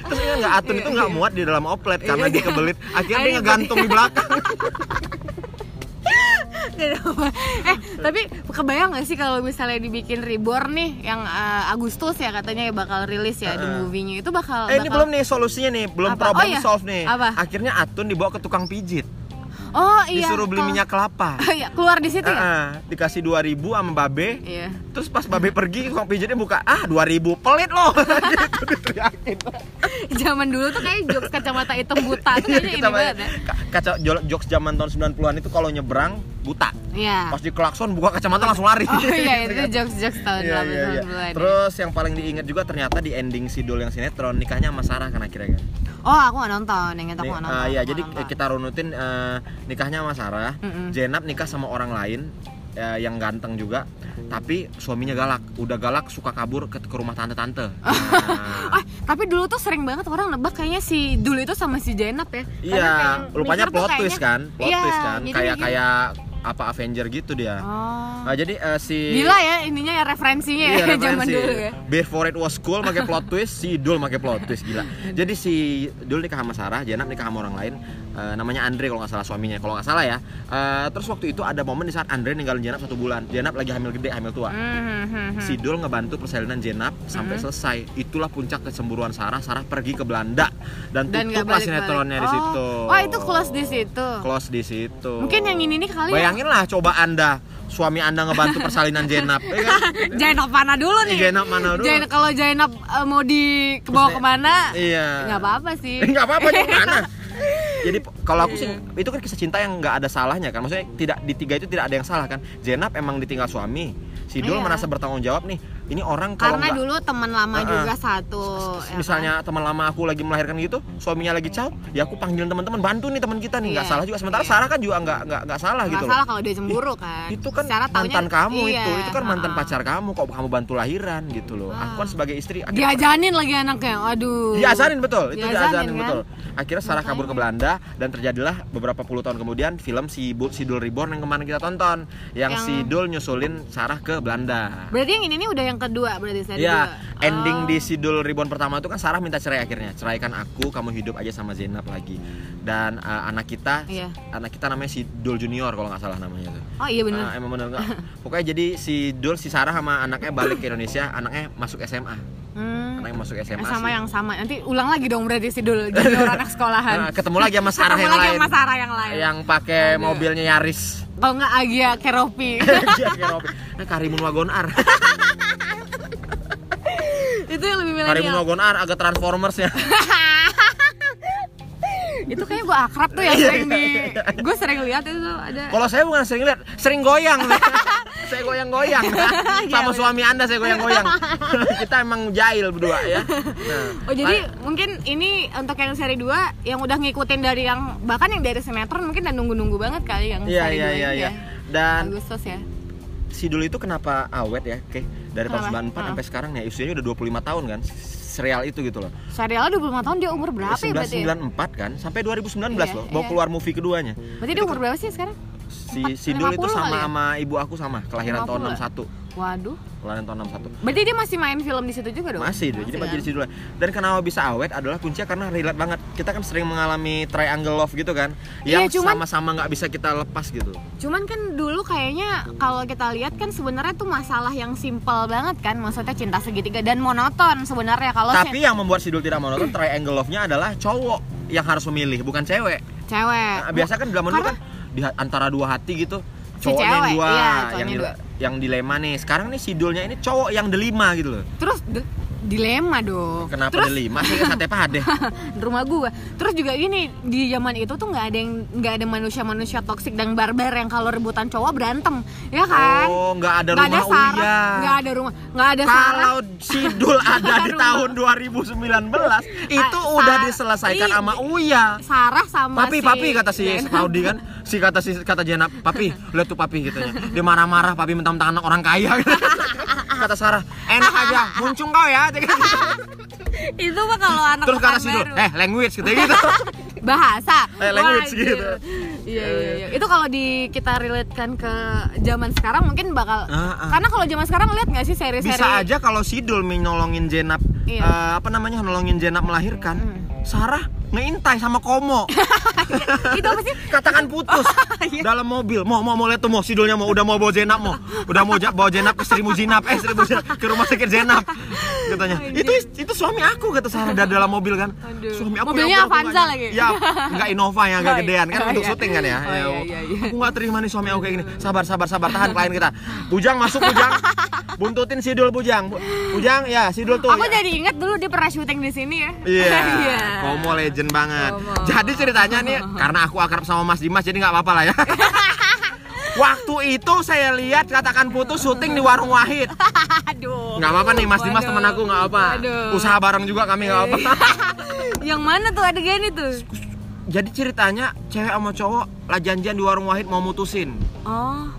Speaker 2: Terus ini nggak Atun itu nggak muat di dalam oplet karena
Speaker 3: Iya,
Speaker 2: dia
Speaker 3: iya.
Speaker 2: kebelit. Akhirnya dia ngegantung di belakang.
Speaker 3: Eh tapi kebayang gak sih kalau misalnya dibikin reborn nih yang eh, Agustus ya katanya ya bakal rilis ya di movie-nya itu bakal
Speaker 2: Eh ini
Speaker 3: bakal-
Speaker 2: belum nih solusinya nih, belum
Speaker 3: Apa?
Speaker 2: problem
Speaker 3: Oh, iya.
Speaker 2: solve nih.
Speaker 3: Apa?
Speaker 2: Akhirnya Atun dibawa ke tukang pijit.
Speaker 3: Oh iya.
Speaker 2: disuruh beli minyak kelapa.
Speaker 3: Iya, keluar di situ ya?
Speaker 2: Heeh, dikasih 2000 sama babe.
Speaker 3: Iya.
Speaker 2: Terus pas babe pergi, tukang pijitnya buka, ah 2000 pelit loh. gitu diteriakin.
Speaker 3: Zaman dulu tuh kayak jokes kacamata hitam buta tuh kayaknya ini banget ya.
Speaker 2: ka- Kaca jokes zaman tahun 90-an itu kalau nyebrang buta.
Speaker 3: Iya.
Speaker 2: Pas di klakson buka kacamata langsung lari.
Speaker 3: Oh iya, itu jokes-jokes tahun
Speaker 2: Iya, iya, iya.
Speaker 3: 80-an.
Speaker 2: Terus yang paling diingat juga ternyata di ending Sidul yang sinetron nikahnya sama Sarah kan akhirnya kan.
Speaker 3: Oh, aku gak nonton, yang aku gak nonton.
Speaker 2: ah, iya, jadi
Speaker 3: nggak nonton.
Speaker 2: kita runutin eh, nikahnya sama Sarah,
Speaker 3: Mm-mm.
Speaker 2: Jenab nikah sama orang lain eh, yang ganteng juga, tapi suaminya galak, udah galak suka kabur ke, ke rumah tante-tante. Nah,
Speaker 3: Ah, tapi dulu tuh sering banget orang nebak kayaknya si Dul itu sama si Jenap ya.
Speaker 2: Iya,
Speaker 3: tuh
Speaker 2: plot twist kan, plot
Speaker 3: Iya,
Speaker 2: twist kan, kayak kayak apa Avenger gitu dia.
Speaker 3: Oh.
Speaker 2: Nah, jadi eh, si
Speaker 3: Gila ya ininya ya referensinya
Speaker 2: Iya,
Speaker 3: ya zaman
Speaker 2: referensi.
Speaker 3: dulu ya.
Speaker 2: Before it was cool pakai plot twist, si Dul pakai plot twist gila. Jadi si Dul nikah sama Sarah, Jenab nikah sama orang lain. Eh, namanya Andre kalau nggak salah suaminya, kalau nggak salah ya. Eh, terus waktu itu ada momen di saat Andre ninggalin Jenab satu bulan. Jenab lagi hamil gede, hamil tua.
Speaker 3: Hmm, hmm, hmm.
Speaker 2: Si Dul ngebantu persalinan Jenab sampai selesai. Itulah puncak kecemburuan Sarah. Sarah pergi ke Belanda dan,
Speaker 3: Dan
Speaker 2: tutuplah sinetronnya di
Speaker 3: Oh.
Speaker 2: situ.
Speaker 3: Oh, itu close di situ.
Speaker 2: Close di situ.
Speaker 3: Mungkin yang ini nih kali ya.
Speaker 2: Bayangin lah coba Anda suami Anda ngebantu persalinan Jenab, ya kan?
Speaker 3: Jainab mana dulu nih?
Speaker 2: Jainab mana dulu?
Speaker 3: Jainab- kalau Jainab eh, mau dibawa ke mana?
Speaker 2: Iya.
Speaker 3: Nggak apa-apa sih.
Speaker 2: nggak apa-apa di mana jadi kalau aku sih itu kan kisah cinta yang nggak ada salahnya kan. Maksudnya tidak di tiga itu tidak ada yang salah kan. Jenab emang ditinggal suami. Si Dul
Speaker 3: Iya.
Speaker 2: merasa bertanggung jawab nih ini orang kalau
Speaker 3: Karena
Speaker 2: nggak
Speaker 3: dulu teman lama
Speaker 2: Heeh.
Speaker 3: juga satu. ya
Speaker 2: misalnya teman lama aku lagi melahirkan gitu suaminya lagi caw ya aku panggilin teman-teman bantu nih teman kita nih nggak
Speaker 3: Iya.
Speaker 2: salah juga sementara
Speaker 3: Iya.
Speaker 2: Sarah kan juga nggak nggak nggak salah
Speaker 3: kan?
Speaker 2: gitu
Speaker 3: Nggak
Speaker 2: loh
Speaker 3: salah kalau dia cemburu kan.
Speaker 2: itu kan
Speaker 3: taunya-
Speaker 2: mantan kamu
Speaker 3: iya,
Speaker 2: itu itu kan mantan
Speaker 3: heeh.
Speaker 2: pacar kamu kok kamu bantu lahiran gitu loh aku kan sebagai istri
Speaker 3: Diajanin lagi anaknya. Aduh.
Speaker 2: Diazanin betul, itu
Speaker 3: diazanin kan?
Speaker 2: betul. Akhirnya Sarah kabur ke Belanda dan terjadilah beberapa puluh tahun kemudian film si Sidul Reborn yang kemarin kita tonton, yang,
Speaker 3: Yang-
Speaker 2: si Dul nyusulin Sarah ke Belanda.
Speaker 3: Berarti yang ini nih udah yang kedua berarti saya
Speaker 2: Ya,
Speaker 3: dua.
Speaker 2: ending
Speaker 3: Oh.
Speaker 2: di Sidul Reborn pertama itu kan Sarah minta cerai akhirnya. Ceraikan aku, kamu hidup aja sama Zainab lagi. Dan uh, anak kita,
Speaker 3: Iya.
Speaker 2: anak kita namanya si Dul Junior kalau nggak salah namanya tuh.
Speaker 3: Oh iya benar.
Speaker 2: Ah, emang bener nggak? Pokoknya jadi si Dul, si Sarah sama anaknya balik ke Indonesia, anaknya masuk SMA.
Speaker 3: Hmm.
Speaker 2: Anaknya masuk SMA.
Speaker 3: sama
Speaker 2: sih.
Speaker 3: yang sama. Nanti ulang lagi dong berarti si Dul jadi orang anak sekolahan.
Speaker 2: Nah, ketemu lagi sama Sarah
Speaker 3: Ketemu
Speaker 2: yang
Speaker 3: lagi
Speaker 2: lain.
Speaker 3: sama Sarah yang lain.
Speaker 2: yang pakai mobilnya Yaris.
Speaker 3: Kalau nggak Agia Keropi.
Speaker 2: Iya, kayak Robby. Nah, Karimun Wagon R.
Speaker 3: itu yang lebih
Speaker 2: Karimun
Speaker 3: milenial.
Speaker 2: Wagon R agak Transformers ya.
Speaker 3: itu kayaknya gue akrab tuh ya sering di gue sering lihat itu tuh ada
Speaker 2: Kalau saya bukan sering lihat, sering goyang. saya goyang-goyang. Sama
Speaker 3: Iya,
Speaker 2: suami Anda saya goyang-goyang. Kita emang jahil berdua ya. Nah,
Speaker 3: Oh jadi mungkin ini untuk yang seri 2 yang udah ngikutin dari yang bahkan yang dari sinetron mungkin udah nunggu-nunggu banget kali yang
Speaker 2: Iya
Speaker 3: seri
Speaker 2: iya
Speaker 3: 2
Speaker 2: iya iya.
Speaker 3: ya.
Speaker 2: Dan
Speaker 3: Agustus ya.
Speaker 2: si Dul itu kenapa awet ya? Oke, dari tahun
Speaker 3: Kenapa?
Speaker 2: 94
Speaker 3: Heeh.
Speaker 2: sampai sekarang ya usianya udah 25 tahun kan. Serial itu gitu loh.
Speaker 3: Serialnya 25 tahun dia umur berapa ya berarti? ya?
Speaker 2: 1994 kan sampai 2019
Speaker 3: Iya,
Speaker 2: loh. Bawa
Speaker 3: iya.
Speaker 2: keluar movie keduanya.
Speaker 3: Berarti dia umur berapa sih sekarang?
Speaker 2: Si
Speaker 3: Empat-
Speaker 2: si Dul itu
Speaker 3: 50
Speaker 2: sama
Speaker 3: ya?
Speaker 2: sama ibu aku sama, kelahiran tahun
Speaker 3: 50.
Speaker 2: 61.
Speaker 3: Waduh.
Speaker 2: Kelahiran tahun 61.
Speaker 3: Berarti dia masih main film di situ juga dong?
Speaker 2: Masih, deh. jadi masih di situ. Dan kenapa bisa awet adalah kuncinya karena relate banget. Kita kan sering mengalami triangle love gitu kan,
Speaker 3: Iya,
Speaker 2: yang
Speaker 3: cuman-
Speaker 2: sama-sama nggak bisa kita lepas gitu.
Speaker 3: Cuman kan dulu kayaknya kalau kita lihat kan sebenarnya tuh masalah yang simpel banget kan, maksudnya cinta segitiga dan monoton sebenarnya kalau
Speaker 2: Tapi yang membuat Sidul tidak monoton triangle love-nya adalah cowok yang harus memilih, bukan cewek.
Speaker 3: cewek.
Speaker 2: Nah, biasa kan zaman dulu kan di antara dua hati gitu.
Speaker 3: Si
Speaker 2: Cowoknya yang
Speaker 3: cewek,
Speaker 2: dua,
Speaker 3: iya,
Speaker 2: yang
Speaker 3: dua.
Speaker 2: yang dilema nih. Sekarang nih Sidulnya ini cowok yang delima gitu loh.
Speaker 3: terus de- dilema dong.
Speaker 2: Kenapa
Speaker 3: terus
Speaker 2: delima sih sate pade?
Speaker 3: rumah gua. Terus juga gini di zaman itu tuh nggak ada yang nggak ada manusia-manusia toksik dan barbar yang kalau rebutan cowok berantem, ya kan?
Speaker 2: Oh, nggak ada
Speaker 3: Nggak
Speaker 2: rumah
Speaker 3: Sarah,
Speaker 2: Uya.
Speaker 3: nggak ada rumah, nggak ada.
Speaker 2: Kalau Sidul ada di tahun 2019 itu
Speaker 3: Ah,
Speaker 2: udah
Speaker 3: Sa-
Speaker 2: diselesaikan sama Uya.
Speaker 3: Sarah sama
Speaker 2: Papi,
Speaker 3: si
Speaker 2: papi kata si. Paudi kan, si kata si kata Jenab, papi, lihat tuh papi gitunya. Dia marah-marah, papi mentang-mentang anak orang kaya. kata Sarah, enak aja, muncung kau ya.
Speaker 3: itu mah kalau anak
Speaker 2: Terus kata si eh language gitu gitu.
Speaker 3: bahasa
Speaker 2: Eh, language gitu.
Speaker 3: iya iya iya itu kalau di kita relatekan ke zaman sekarang mungkin bakal
Speaker 2: Ah, ah.
Speaker 3: karena kalau zaman sekarang lihat nggak sih seri-seri
Speaker 2: Bisa aja kalau Sidul menolongin Jenab
Speaker 3: Iya.
Speaker 2: eh, apa namanya nolongin Jenab melahirkan. Sarah ngeintai sama Komo.
Speaker 3: itu apa sih
Speaker 2: Katakan putus
Speaker 3: Iya.
Speaker 2: dalam mobil. Mau mau mau lihat tuh mau Sidulnya mau udah mau bawa Jenab mau. Udah mau bawa Jenab ke Sri Muzinab eh Sri Muzinab ke rumah sakit Jenab. katanya
Speaker 3: Anjir.
Speaker 2: itu itu suami aku kata Sarah dari dalam mobil kan
Speaker 3: Aduh.
Speaker 2: suami aku
Speaker 3: Mobilnya Avanza lagi?
Speaker 2: ya nggak Innova yang agak
Speaker 3: Oh, iya.
Speaker 2: gedean kan
Speaker 3: Oh,
Speaker 2: untuk
Speaker 3: iya.
Speaker 2: syuting kan ya,
Speaker 3: Oh, iya, iya, iya.
Speaker 2: aku nggak terima nih suami aku kayak gini sabar sabar sabar tahan klien kita bujang masuk bujang buntutin sidul bujang Bu- bujang ya sidul tuh
Speaker 3: Aku
Speaker 2: ya.
Speaker 3: jadi inget dulu dia pernah syuting di sini ya.
Speaker 2: Iya,
Speaker 3: Iya.
Speaker 2: Komo legend banget.
Speaker 3: Komo.
Speaker 2: Jadi ceritanya nih, karena aku akrab sama Mas Dimas, jadi nggak apa-apa lah ya. Waktu itu saya lihat katakan putus syuting di warung Wahid.
Speaker 3: Aduh.
Speaker 2: Nggak apa-apa nih Mas Dimas teman aku nggak apa.
Speaker 3: Waduh.
Speaker 2: Usaha bareng juga kami nggak apa.
Speaker 3: Yang mana tuh adegan itu?
Speaker 2: jadi ceritanya cewek sama cowok lah janjian di warung Wahid mau mutusin.
Speaker 3: Oh.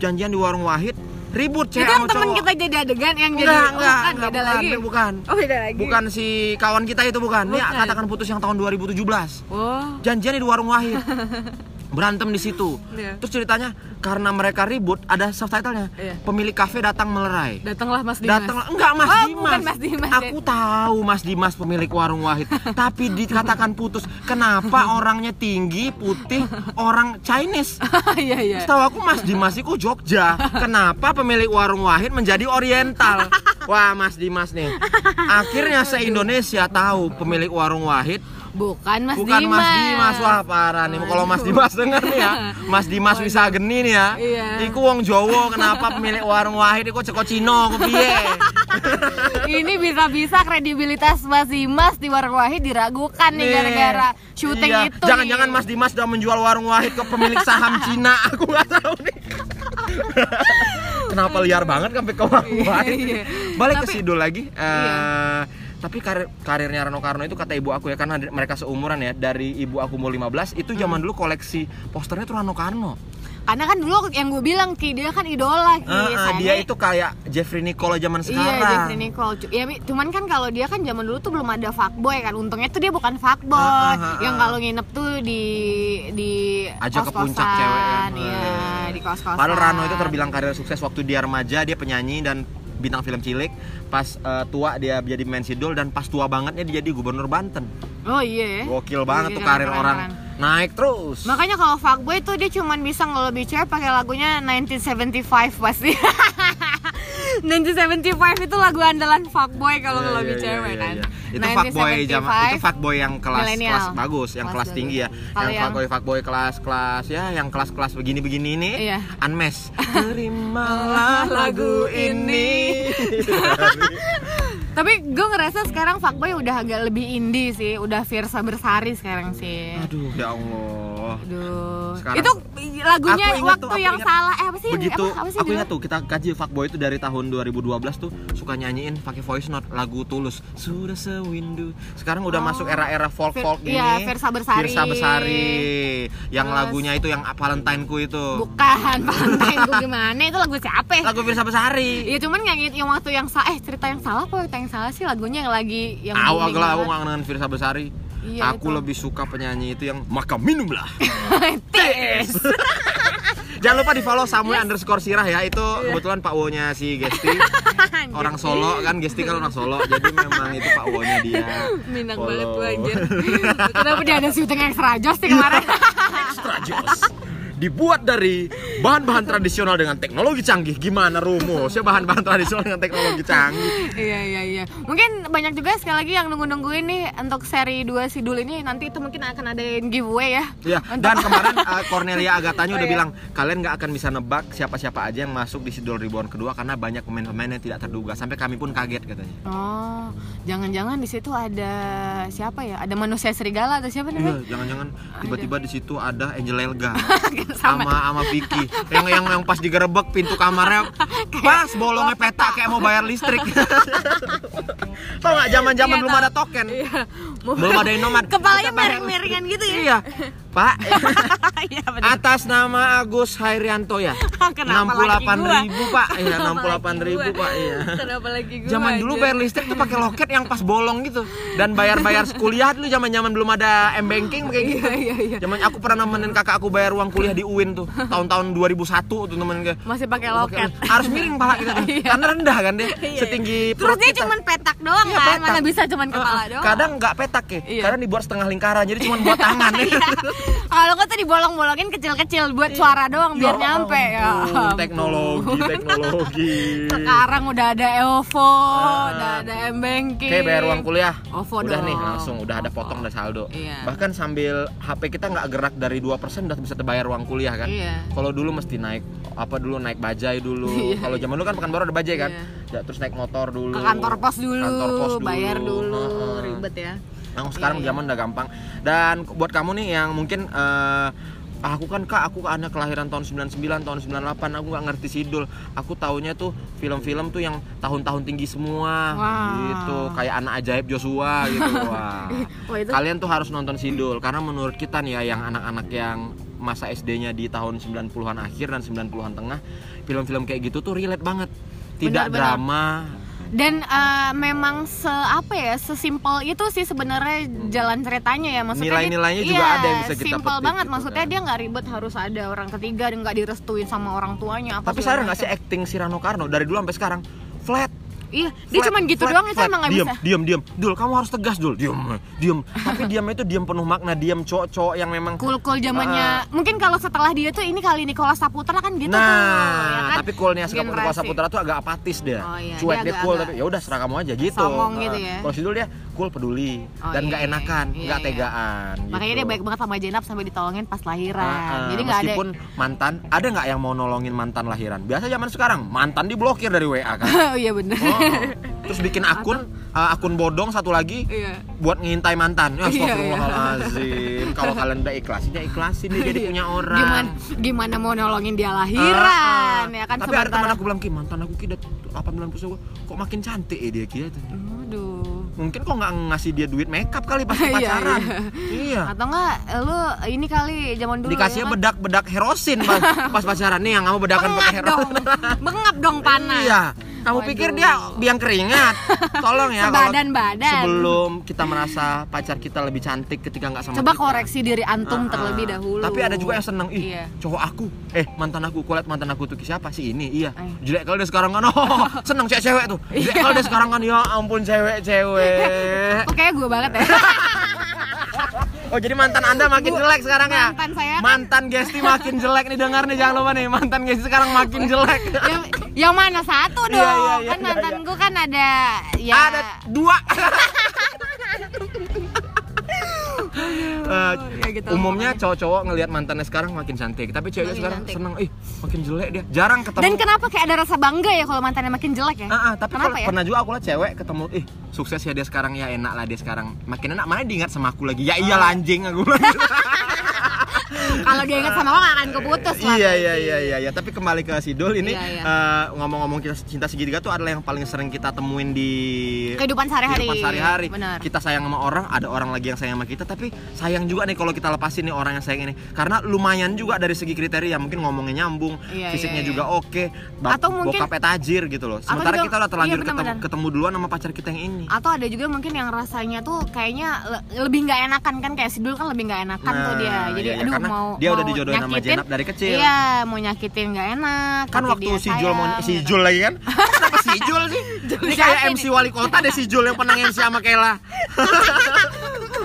Speaker 2: Janjian di warung Wahid ribut
Speaker 3: Itu
Speaker 2: cewek
Speaker 3: yang
Speaker 2: sama
Speaker 3: teman
Speaker 2: cowok.
Speaker 3: kita jadi adegan yang jadi
Speaker 2: Enggak,
Speaker 3: oh,
Speaker 2: enggak, enggak,
Speaker 3: beda
Speaker 2: bukan,
Speaker 3: lagi.
Speaker 2: bukan.
Speaker 3: Oh, beda lagi.
Speaker 2: Bukan si kawan kita itu bukan. Ini
Speaker 3: Bukan.
Speaker 2: katakan putus yang tahun 2017.
Speaker 3: Oh.
Speaker 2: janjian di warung Wahid berantem di situ
Speaker 3: Iya.
Speaker 2: terus ceritanya karena mereka ribut ada subtitlenya
Speaker 3: Iya.
Speaker 2: pemilik kafe datang melerai
Speaker 3: Datanglah Mas Dimas.
Speaker 2: datang enggak Mas
Speaker 3: Oh,
Speaker 2: Dimas
Speaker 3: bukan Mas Dimas,
Speaker 2: aku tahu Mas Dimas pemilik warung Wahid tapi dikatakan putus kenapa orangnya tinggi putih orang Chinese
Speaker 3: Iya, iya.
Speaker 2: Setahu aku Mas Dimas itu Jogja. Kenapa pemilik warung Wahid menjadi Oriental? Wah Mas Dimas nih. Akhirnya se Indonesia tahu pemilik warung Wahid
Speaker 3: Bukan Mas
Speaker 2: bukan
Speaker 3: Dimas.
Speaker 2: Mas Dimas. Wah parah nih. Kalau Mas Dimas denger nih ya, Mas Dimas bisa geni nih ya.
Speaker 3: Iya.
Speaker 2: Iku wong Jowo kenapa pemilik warung Wahid iku ceko Cino ku piye?
Speaker 3: Ini bisa-bisa kredibilitas Mas Dimas di Warung Wahid diragukan nih gara-gara syuting
Speaker 2: Iya.
Speaker 3: itu.
Speaker 2: Jangan-jangan. Mas Dimas udah menjual warung Wahid ke pemilik saham Cina. Aku nggak tahu nih. Kenapa liar banget sampai ke warung Wahid?
Speaker 3: Iya.
Speaker 2: Balik ke
Speaker 3: Tapi-
Speaker 2: Sidul lagi.
Speaker 3: Iya.
Speaker 2: Tapi karir karirnya Rano Karno itu kata ibu aku ya karena mereka seumuran ya dari ibu aku umur 15 itu
Speaker 3: Hmm.
Speaker 2: zaman dulu koleksi posternya tuh Rano Karno.
Speaker 3: Karena kan dulu yang gue bilang Ki, dia kan idola Ki.
Speaker 2: Ah,
Speaker 3: Sayangnya-
Speaker 2: dia itu kayak Jeffrey Nicole zaman
Speaker 3: Iya,
Speaker 2: sekarang.
Speaker 3: Jeffrey Nicole. Ya, cuman kan kalau dia kan zaman dulu tuh belum ada fuckboy kan. Untungnya tuh dia bukan fuckboy.
Speaker 2: Ah, ah, ah,
Speaker 3: yang kalau nginep tuh di di
Speaker 2: Ajak ke puncak cewek ya.
Speaker 3: Iya, di kos-kosan.
Speaker 2: Padahal Rano itu terbilang karir sukses waktu dia remaja, dia penyanyi dan bintang film cilik. Pas eh, tua dia jadi main sidul dan pas tua bangetnya dia jadi gubernur Banten.
Speaker 3: Oh iya. ya.
Speaker 2: Gokil banget
Speaker 3: Iya,
Speaker 2: tuh karir
Speaker 3: keren,
Speaker 2: orang.
Speaker 3: keren.
Speaker 2: Naik terus.
Speaker 3: Makanya kalau fuckboy tuh dia cuman bisa ngelobi cewek pakai lagunya 1975 pasti. 1975 itu lagu andalan fuckboy kalau
Speaker 2: Iya,
Speaker 3: ngelobi
Speaker 2: iya,
Speaker 3: cewek
Speaker 2: iya,
Speaker 3: kan.
Speaker 2: iya. Itu fuckboy zaman itu fuckboy yang kelas
Speaker 3: Millennial.
Speaker 2: kelas bagus, yang
Speaker 3: Kelas
Speaker 2: kelas, tinggi ya.
Speaker 3: Kalau
Speaker 2: yang
Speaker 3: yang-
Speaker 2: fuckboy fuckboy kelas kelas ya, yang kelas kelas begini-begini ini
Speaker 3: Iya.
Speaker 2: unmesh. Terimalah lagu ini.
Speaker 3: Tapi gue ngerasa sekarang fuckboy udah agak lebih indie sih, udah Virsa Bersari sekarang sih.
Speaker 2: Aduh, ya Allah.
Speaker 3: Aduh.
Speaker 2: Sekarang-
Speaker 3: itu lagunya waktu
Speaker 2: tuh, aku
Speaker 3: yang
Speaker 2: ingat.
Speaker 3: salah eh apa sih?
Speaker 2: Begitu
Speaker 3: apa, apa sih
Speaker 2: aku ingat tuh kita kaji fuckboy itu dari tahun 2012 tuh suka nyanyiin pakai voice note lagu Tulus. Sudah sewindu. Sekarang udah
Speaker 3: Oh.
Speaker 2: masuk era-era folk folk gini.
Speaker 3: iya, Versa Bersari.
Speaker 2: Versa Besari. Yang
Speaker 3: Terus-
Speaker 2: lagunya itu yang Valentine-ku itu.
Speaker 3: Bukan, Valentine gue gimana? Itu lagu siapa? ya?
Speaker 2: Lagu Versa Besari.
Speaker 3: Iya cuman yang yang waktu yang salah eh cerita yang salah apa cerita yang salah sih lagunya yang lagi yang
Speaker 2: aku lah aku dengan Versa Besari.
Speaker 3: Iya,
Speaker 2: aku
Speaker 3: itu.
Speaker 2: lebih suka penyanyi itu yang maka minumlah.
Speaker 3: Tes.
Speaker 2: Jangan lupa di follow Samuel underscore Sirah ya Itu kebetulan Pak Wo-nya si Gesti Orang Solo kan Gesti kan orang Solo Jadi memang itu Pak Wo-nya dia
Speaker 3: Minang
Speaker 2: Follow.
Speaker 3: banget tuh anjir. Kenapa dia ada syuting extra jos sih kemarin?
Speaker 2: Extra Joss Dibuat dari bahan-bahan tradisional dengan teknologi canggih Gimana rumusnya bahan-bahan tradisional dengan teknologi canggih
Speaker 3: iya iya iya. Mungkin banyak juga sekali lagi yang nunggu-nungguin nih untuk seri 2 Sidul ini nanti itu mungkin akan ada giveaway ya.
Speaker 2: Ya,
Speaker 3: Untuk-
Speaker 2: dan kemarin uh, Cornelia Agatanya
Speaker 3: Oh,
Speaker 2: udah
Speaker 3: iya.
Speaker 2: bilang kalian nggak akan bisa nebak siapa-siapa aja yang masuk di Sidul Ribuan kedua karena banyak pemain-pemain yang tidak terduga sampai kami pun kaget katanya.
Speaker 3: Oh, jangan-jangan di situ ada siapa ya? Ada manusia serigala atau siapa
Speaker 2: Iya,
Speaker 3: namanya?
Speaker 2: jangan-jangan tiba-tiba di situ ada Angel Elga
Speaker 3: Sama.
Speaker 2: sama Vicky yang yang yang pas digerebek pintu kamarnya pas bolongnya peta kayak mau bayar listrik. Tau nggak zaman-zaman
Speaker 3: Iya,
Speaker 2: belum
Speaker 3: tahu.
Speaker 2: ada token,
Speaker 3: Iya.
Speaker 2: belum ada Indomaret.
Speaker 3: Kepalanya miring-miringan gitu ya?
Speaker 2: Iya, Pak.
Speaker 3: Iya.
Speaker 2: Atas nama Agus Hairianto ya.
Speaker 3: Kenapa
Speaker 2: 68
Speaker 3: gua?
Speaker 2: ribu pak, iya
Speaker 3: Kenapa
Speaker 2: 68 ribu pak, iya.
Speaker 3: Kenapa lagi gua?
Speaker 2: Zaman dulu bayar listrik tuh pakai loket yang pas bolong gitu dan bayar-bayar kuliah dulu zaman-zaman belum ada m banking kayak gitu.
Speaker 3: Iya, iya, iya.
Speaker 2: Zaman aku pernah nemenin kakak aku bayar uang kuliah di UIN tuh tahun-tahun 2001 tuh temen ke
Speaker 3: Masih pakai loket.
Speaker 2: harus miring pala kita.
Speaker 3: Iya.
Speaker 2: karena rendah kan dia
Speaker 3: Iya.
Speaker 2: setinggi
Speaker 3: Terus dia
Speaker 2: kita.
Speaker 3: cuman petak doang
Speaker 2: Iya,
Speaker 3: kan?
Speaker 2: petak.
Speaker 3: Mana bisa cuman
Speaker 2: Eh,
Speaker 3: kepala doang.
Speaker 2: kadang nggak petak ya
Speaker 3: Iya.
Speaker 2: kadang dibuat setengah lingkaran jadi cuma buat tangan ya.
Speaker 3: Kalau kok tuh dibolong-bolongin kecil-kecil buat suara doang biar nyampe ya.
Speaker 2: teknologi teknologi
Speaker 3: Sekarang udah ada Evo, udah ada M banking.
Speaker 2: Oke bayar uang kuliah
Speaker 3: OVO
Speaker 2: udah
Speaker 3: dong.
Speaker 2: nih langsung udah ada
Speaker 3: OVO.
Speaker 2: potong ada saldo
Speaker 3: Iya.
Speaker 2: bahkan sambil HP kita nggak gerak dari 2% udah bisa terbayar uang kuliah kan
Speaker 3: Iya.
Speaker 2: kalau dulu mesti naik apa dulu naik bajai dulu
Speaker 3: Iya.
Speaker 2: kalau zaman dulu kan pekan baru ada bajai kan
Speaker 3: Iya.
Speaker 2: ya, terus naik motor dulu
Speaker 3: Ke kantor pos dulu,
Speaker 2: Kantor pos dulu.
Speaker 3: bayar dulu,
Speaker 2: Heeh.
Speaker 3: ribet ya.
Speaker 2: Nah, sekarang
Speaker 3: Iya, iya.
Speaker 2: zaman udah gampang. Dan buat kamu nih yang mungkin eh, aku kan kak aku anak kelahiran tahun 99 tahun 98 aku nggak ngerti sidul aku taunya tuh film-film tuh yang tahun-tahun tinggi semua
Speaker 3: Wow.
Speaker 2: gitu kayak anak ajaib Joshua gitu wah
Speaker 3: Wah, itu
Speaker 2: kalian tuh harus nonton sidul karena menurut kita nih ya yang anak-anak yang masa SD-nya di tahun 90-an akhir dan 90-an tengah film-film kayak gitu tuh relate banget tidak
Speaker 3: Benar-benar.
Speaker 2: drama
Speaker 3: dan eh, memang se apa ya sesimpel itu sih sebenarnya jalan ceritanya ya. Maksudnya
Speaker 2: Nilai-nilainya juga
Speaker 3: iya,
Speaker 2: ada yang bisa kita
Speaker 3: simpel banget.
Speaker 2: gitu
Speaker 3: maksudnya
Speaker 2: kan.
Speaker 3: dia nggak ribet harus ada orang ketiga dan nggak direstuin sama orang tuanya apa
Speaker 2: tapi sadar nggak sih acting si Rano Karno dari dulu sampai sekarang flat
Speaker 3: iya dia
Speaker 2: Flat,
Speaker 3: cuman gitu
Speaker 2: flat,
Speaker 3: doang itu
Speaker 2: flat.
Speaker 3: emang nggak
Speaker 2: diem,
Speaker 3: bisa
Speaker 2: Diem, diem, Dul, kamu harus tegas, Dul. Diem, diem. Tapi diamnya itu diem penuh makna, diem cowok-cowok yang memang
Speaker 3: cool cool zamannya mungkin kalau setelah dia tuh ini kali Nikola Saputra kan gitu
Speaker 2: nah,
Speaker 3: tuh ya kan?
Speaker 2: tapi coolnya sekarang
Speaker 3: Generasi.
Speaker 2: Kuasa Putra tuh agak apatis dia.
Speaker 3: Oh, iya,
Speaker 2: Cuek
Speaker 3: dia
Speaker 2: dia, cool tapi ya udah serah kamu aja gitu.
Speaker 3: songong
Speaker 2: Nah,
Speaker 3: gitu ya.
Speaker 2: Kalau si Dul dia cool peduli
Speaker 3: Oh,
Speaker 2: dan
Speaker 3: iya,
Speaker 2: nggak
Speaker 3: iya.
Speaker 2: enakan,
Speaker 3: Iya,
Speaker 2: nggak
Speaker 3: iya.
Speaker 2: tegaan.
Speaker 3: makanya
Speaker 2: gitu.
Speaker 3: dia baik banget sama Jenab sampai ditolongin pas lahiran
Speaker 2: Ah, ah.
Speaker 3: jadi nggak ada
Speaker 2: Meskipun mantan, ada nggak yang mau nolongin mantan lahiran? Biasa zaman sekarang mantan diblokir dari WA kan.
Speaker 3: oh iya bener
Speaker 2: Oh, terus bikin akun uh, akun bodong satu lagi
Speaker 3: iya
Speaker 2: buat ngintai mantan. Ya,
Speaker 3: Iya,
Speaker 2: Astagfirullahalazim. Kalau kalian udah ikhlasin ya ikhlasin dia jadi punya orang.
Speaker 3: gimana gimana mau nolongin dia
Speaker 2: Ah,
Speaker 3: lahiran
Speaker 2: ah.
Speaker 3: ya kan
Speaker 2: Tapi ada teman
Speaker 3: sementara
Speaker 2: aku bilang, "Ki, mantan aku ki udah 18 puluh kok makin cantik ya dia ki."
Speaker 3: aduh
Speaker 2: Mungkin kok nggak ngasih dia duit makeup kali pas
Speaker 3: Iya,
Speaker 2: pacaran. iya.
Speaker 3: atau enggak lu ini kali zaman dulu
Speaker 2: Dikasih
Speaker 3: ya kan?
Speaker 2: bedak-bedak herosin pas, pas pacaran nih yang kamu bedakan pakai herosin.
Speaker 3: bengap dong panas
Speaker 2: Iya. Kamu
Speaker 3: Waduh.
Speaker 2: pikir dia biang keringat? Tolong ya kalau
Speaker 3: Sebadan-badan.
Speaker 2: sebelum kita merasa pacar kita lebih cantik ketika nggak sama
Speaker 3: coba
Speaker 2: kita.
Speaker 3: koreksi diri antum
Speaker 2: ah.
Speaker 3: terlebih dahulu
Speaker 2: Tapi ada juga yang seneng, ih
Speaker 3: Iya.
Speaker 2: cowok aku, eh mantan aku, kulit mantan aku tuh siapa sih ini? Iya,
Speaker 3: Eh.
Speaker 2: jelek kalau dia sekarang kan, oh seneng cewek-cewek tuh. Jelek
Speaker 3: Iya.
Speaker 2: kalau dia sekarang kan, ya ampun cewek-cewek.
Speaker 3: Oke, gue banget ya.
Speaker 2: Oh jadi mantan anda makin
Speaker 3: Bu,
Speaker 2: jelek sekarang ya?
Speaker 3: mantan saya kan-
Speaker 2: Mantan Gesti makin jelek nih dengar nih jangan lupa nih mantan Gesti sekarang makin jelek.
Speaker 3: yang, yang mana satu
Speaker 2: Iya,
Speaker 3: dong?
Speaker 2: iya, iya,
Speaker 3: kan
Speaker 2: iya,
Speaker 3: mantan
Speaker 2: iya.
Speaker 3: gue kan ada ya
Speaker 2: Ada dua.
Speaker 3: Ya gitu,
Speaker 2: umumnya cowok-cowok ngelihat mantannya sekarang makin cantik, tapi ceweknya
Speaker 3: Makin
Speaker 2: sekarang
Speaker 3: cantik.
Speaker 2: seneng, ih makin jelek dia. Jarang ketemu.
Speaker 3: Dan kenapa kayak ada rasa bangga ya kalau mantannya makin jelek ya?
Speaker 2: Ah, ah, tapi
Speaker 3: Kenapa ya?
Speaker 2: pernah juga aku lihat cewek ketemu, ih sukses ya dia sekarang ya enak lah dia sekarang. Makin enak mana diingat sama aku lagi. Ya iyalah anjing aku.
Speaker 3: Kalau dia ingat sama lo gak akan keputus lah.
Speaker 2: iya iya iya iya iya. Tapi kembali ke Sidul ini
Speaker 3: Iya, iya.
Speaker 2: eh, ngomong-ngomong kita cinta segitiga tuh adalah yang paling sering kita temuin di
Speaker 3: Kehidupan sehari-hari.
Speaker 2: kehidupan sehari-hari. Kita sayang sama orang, ada orang lagi yang sayang sama kita, tapi sayang juga nih kalau kita lepasin nih orang yang sayang ini. Karena lumayan juga dari segi kriteria, mungkin ngomongnya nyambung,
Speaker 3: Iya,
Speaker 2: fisiknya
Speaker 3: iya, iya.
Speaker 2: juga oke, bap-
Speaker 3: Atau mungkin-
Speaker 2: bokapnya tajir gitu loh. Sementara
Speaker 3: juga-
Speaker 2: kita udah terlanjur
Speaker 3: iya,
Speaker 2: ketemu,
Speaker 3: benar-benar.
Speaker 2: ketemu duluan sama pacar kita yang ini.
Speaker 3: Atau ada juga mungkin yang rasanya tuh kayaknya le- lebih nggak enakan kan kayak si dulu kan lebih nggak enakan tuh
Speaker 2: Nah,
Speaker 3: dia. Jadi
Speaker 2: iya, iya,
Speaker 3: aduh
Speaker 2: karena
Speaker 3: mau
Speaker 2: dia udah dijodohin sama Jenab dari kecil.
Speaker 3: Iya, mau nyakitin nggak enak.
Speaker 2: kan waktu si Jul mau si. Jul lagi kan kenapa si Jul sih ini kayak? MC wali kota deh si Jul yang pernah MC sama Kela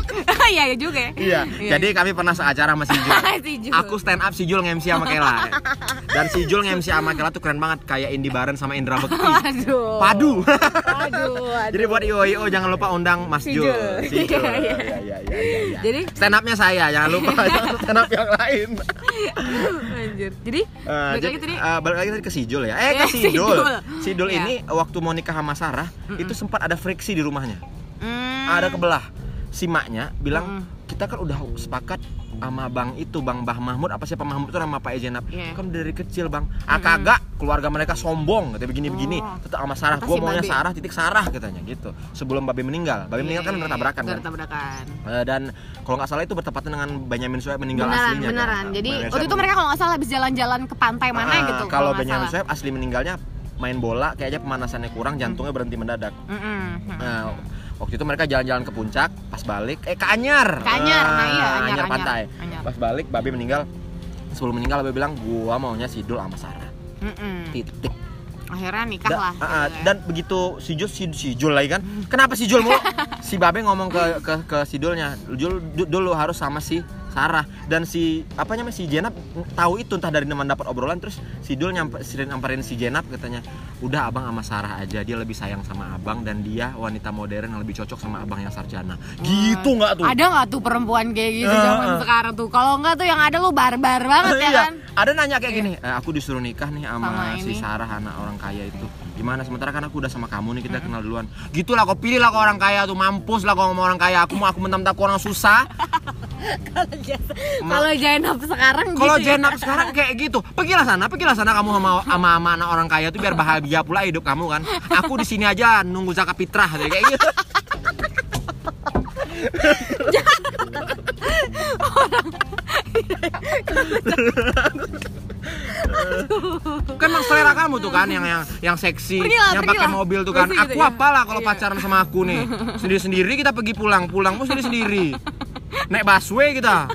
Speaker 3: Iya iya juga ya.
Speaker 2: iya jadi kami pernah seacara sama si Jul
Speaker 3: Si Jul.
Speaker 2: aku stand up si Jul nge-MC sama Kela dan si Jul nge-MC sama Kela tuh keren banget kayak Indi Baren sama Indra Bekti
Speaker 3: Aduh.
Speaker 2: padu
Speaker 3: Aduh.
Speaker 2: jadi buat IO IO jangan lupa undang Mas
Speaker 3: Si
Speaker 2: Jul
Speaker 3: Jul.
Speaker 2: si Jul
Speaker 3: Iya, iya.
Speaker 2: iya iya iya iya, iya.
Speaker 3: Jadi
Speaker 2: stand upnya saya jangan lupa jangan stand up yang lain
Speaker 3: anjir. Jadi
Speaker 2: Eh,
Speaker 3: balik
Speaker 2: jadi,
Speaker 3: lagi tadi
Speaker 2: eh, balik lagi tadi ke Sidul ya. Eh
Speaker 3: Eh,
Speaker 2: ke Sidul.
Speaker 3: Sidul.
Speaker 2: Sidul
Speaker 3: Iya.
Speaker 2: ini waktu mau nikah sama Sarah itu sempat ada friksi di rumahnya.
Speaker 3: hmm,
Speaker 2: Ada kebelah. Si maknya bilang
Speaker 3: Mm.
Speaker 2: kita kan udah sepakat sama bang itu bang Bah Mahmud apa siapa Mahmud itu nama Pak Ejenab
Speaker 3: Iya.
Speaker 2: kan dari kecil bang ah kagak keluarga mereka sombong katanya begini begini
Speaker 3: Oh.
Speaker 2: tetap sama Sarah gue maunya
Speaker 3: Babe.
Speaker 2: Sarah titik Sarah katanya gitu sebelum Babe meninggal Babe meninggal kan
Speaker 3: Iya,
Speaker 2: udah tabrakan kan
Speaker 3: Bertabrakan.
Speaker 2: Eh, dan kalau nggak salah itu bertepatan dengan Benjamin Sueb meninggal
Speaker 3: Beneran,
Speaker 2: aslinya kan.
Speaker 3: beneran.
Speaker 2: Nah,
Speaker 3: Jadi
Speaker 2: Benjamin
Speaker 3: waktu itu mereka kalau nggak salah habis jalan-jalan ke pantai mana
Speaker 2: Ah,
Speaker 3: gitu.
Speaker 2: Kalau Benjamin. Sueb asli meninggalnya main bola kayaknya pemanasannya kurang, jantungnya berhenti mendadak.
Speaker 3: Mm-mm.
Speaker 2: Nah, waktu itu mereka jalan-jalan ke puncak, pas balik eh ke Anyar.
Speaker 3: Ke Anyar, nah iya,
Speaker 2: Ah,
Speaker 3: Anyar,
Speaker 2: pantai.
Speaker 3: Anyar.
Speaker 2: Pas balik Babe meninggal. Sebelum meninggal Babe bilang, "Gua maunya Sidul sama Sarah."
Speaker 3: Mm-mm.
Speaker 2: Titik.
Speaker 3: Akhirnya nikah
Speaker 2: Da-
Speaker 3: lah.
Speaker 2: ah, ah,
Speaker 3: gitu ya.
Speaker 2: dan begitu si Jul si, si Jul lagi kan. Kenapa si Jul mulu? si Babe ngomong ke ke ke si Dulnya, "Jul du- dulu harus sama si Sarah dan si apa namanya si Jenap tahu itu entah dari teman dapat obrolan terus si Dul nyampe sering nyamperin si Jenap katanya udah abang sama Sarah aja dia lebih sayang sama abang dan dia wanita modern yang lebih cocok sama abang yang sarjana gitu nggak tuh
Speaker 3: Ada nggak tuh perempuan kayak gitu
Speaker 2: Eh,
Speaker 3: zaman
Speaker 2: eh.
Speaker 3: sekarang tuh? Kalau nggak tuh yang ada lu barbar banget ya
Speaker 2: Iya.
Speaker 3: kan?
Speaker 2: Ada nanya kayak gini, "Eh, aku disuruh nikah nih sama,
Speaker 3: Sama
Speaker 2: si
Speaker 3: ini."
Speaker 2: Sarah anak orang kaya itu. Gimana? Sementara kan aku udah sama kamu nih kita kenal duluan. Gitulah kau pilih lah kau orang kaya tuh mampus lah kau sama orang kaya. Aku mau aku mentang-mentang aku orang susah.
Speaker 3: Kalau Jainab sekarang
Speaker 2: Kalau
Speaker 3: gitu ya.
Speaker 2: Sekarang kayak gitu, pergilah sana, pergilah sana kamu sama sama, sama anak orang kaya tuh biar bahagia pula hidup kamu kan. Aku di sini aja nunggu zakat fitrah kayak gitu. kan emang selera kamu tuh kan yang yang yang seksi,
Speaker 3: Pergilah,
Speaker 2: yang pakai mobil tuh kan.
Speaker 3: Gitu
Speaker 2: Aku
Speaker 3: ya.
Speaker 2: apalah kalau
Speaker 3: Iya.
Speaker 2: pacaran sama aku nih. Sendiri-sendiri kita pergi pulang, pulang pun sendiri-sendiri. Naik busway kita.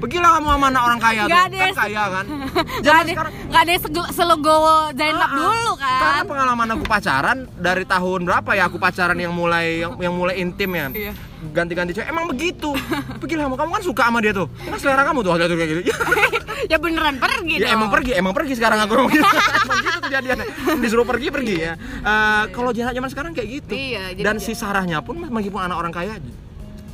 Speaker 2: Pergilah kamu sama anak orang kaya
Speaker 3: Nggak
Speaker 2: tuh.
Speaker 3: ada
Speaker 2: Kan kaya kan.
Speaker 3: Gak
Speaker 2: Zaman
Speaker 3: ada,
Speaker 2: sekarang
Speaker 3: nggak ada selogowo Zainab
Speaker 2: Ah, ah.
Speaker 3: dulu
Speaker 2: Karena
Speaker 3: kan?
Speaker 2: pengalaman aku pacaran dari tahun berapa ya aku pacaran yang mulai yang, yang mulai intim ya.
Speaker 3: Iya.
Speaker 2: Ganti-ganti cewek emang begitu. Pergilah kamu, kamu kan suka sama dia tuh. Kan selera kamu tuh kayak gitu.
Speaker 3: ya beneran pergi
Speaker 2: ya
Speaker 3: dong.
Speaker 2: emang pergi, emang pergi sekarang aku ngomong gitu. emang gitu kejadiannya. Disuruh pergi pergi ya. Eh, kalau zaman zaman sekarang kayak gitu.
Speaker 3: Iya, jadi
Speaker 2: Dan si Sarahnya pun meskipun anak orang kaya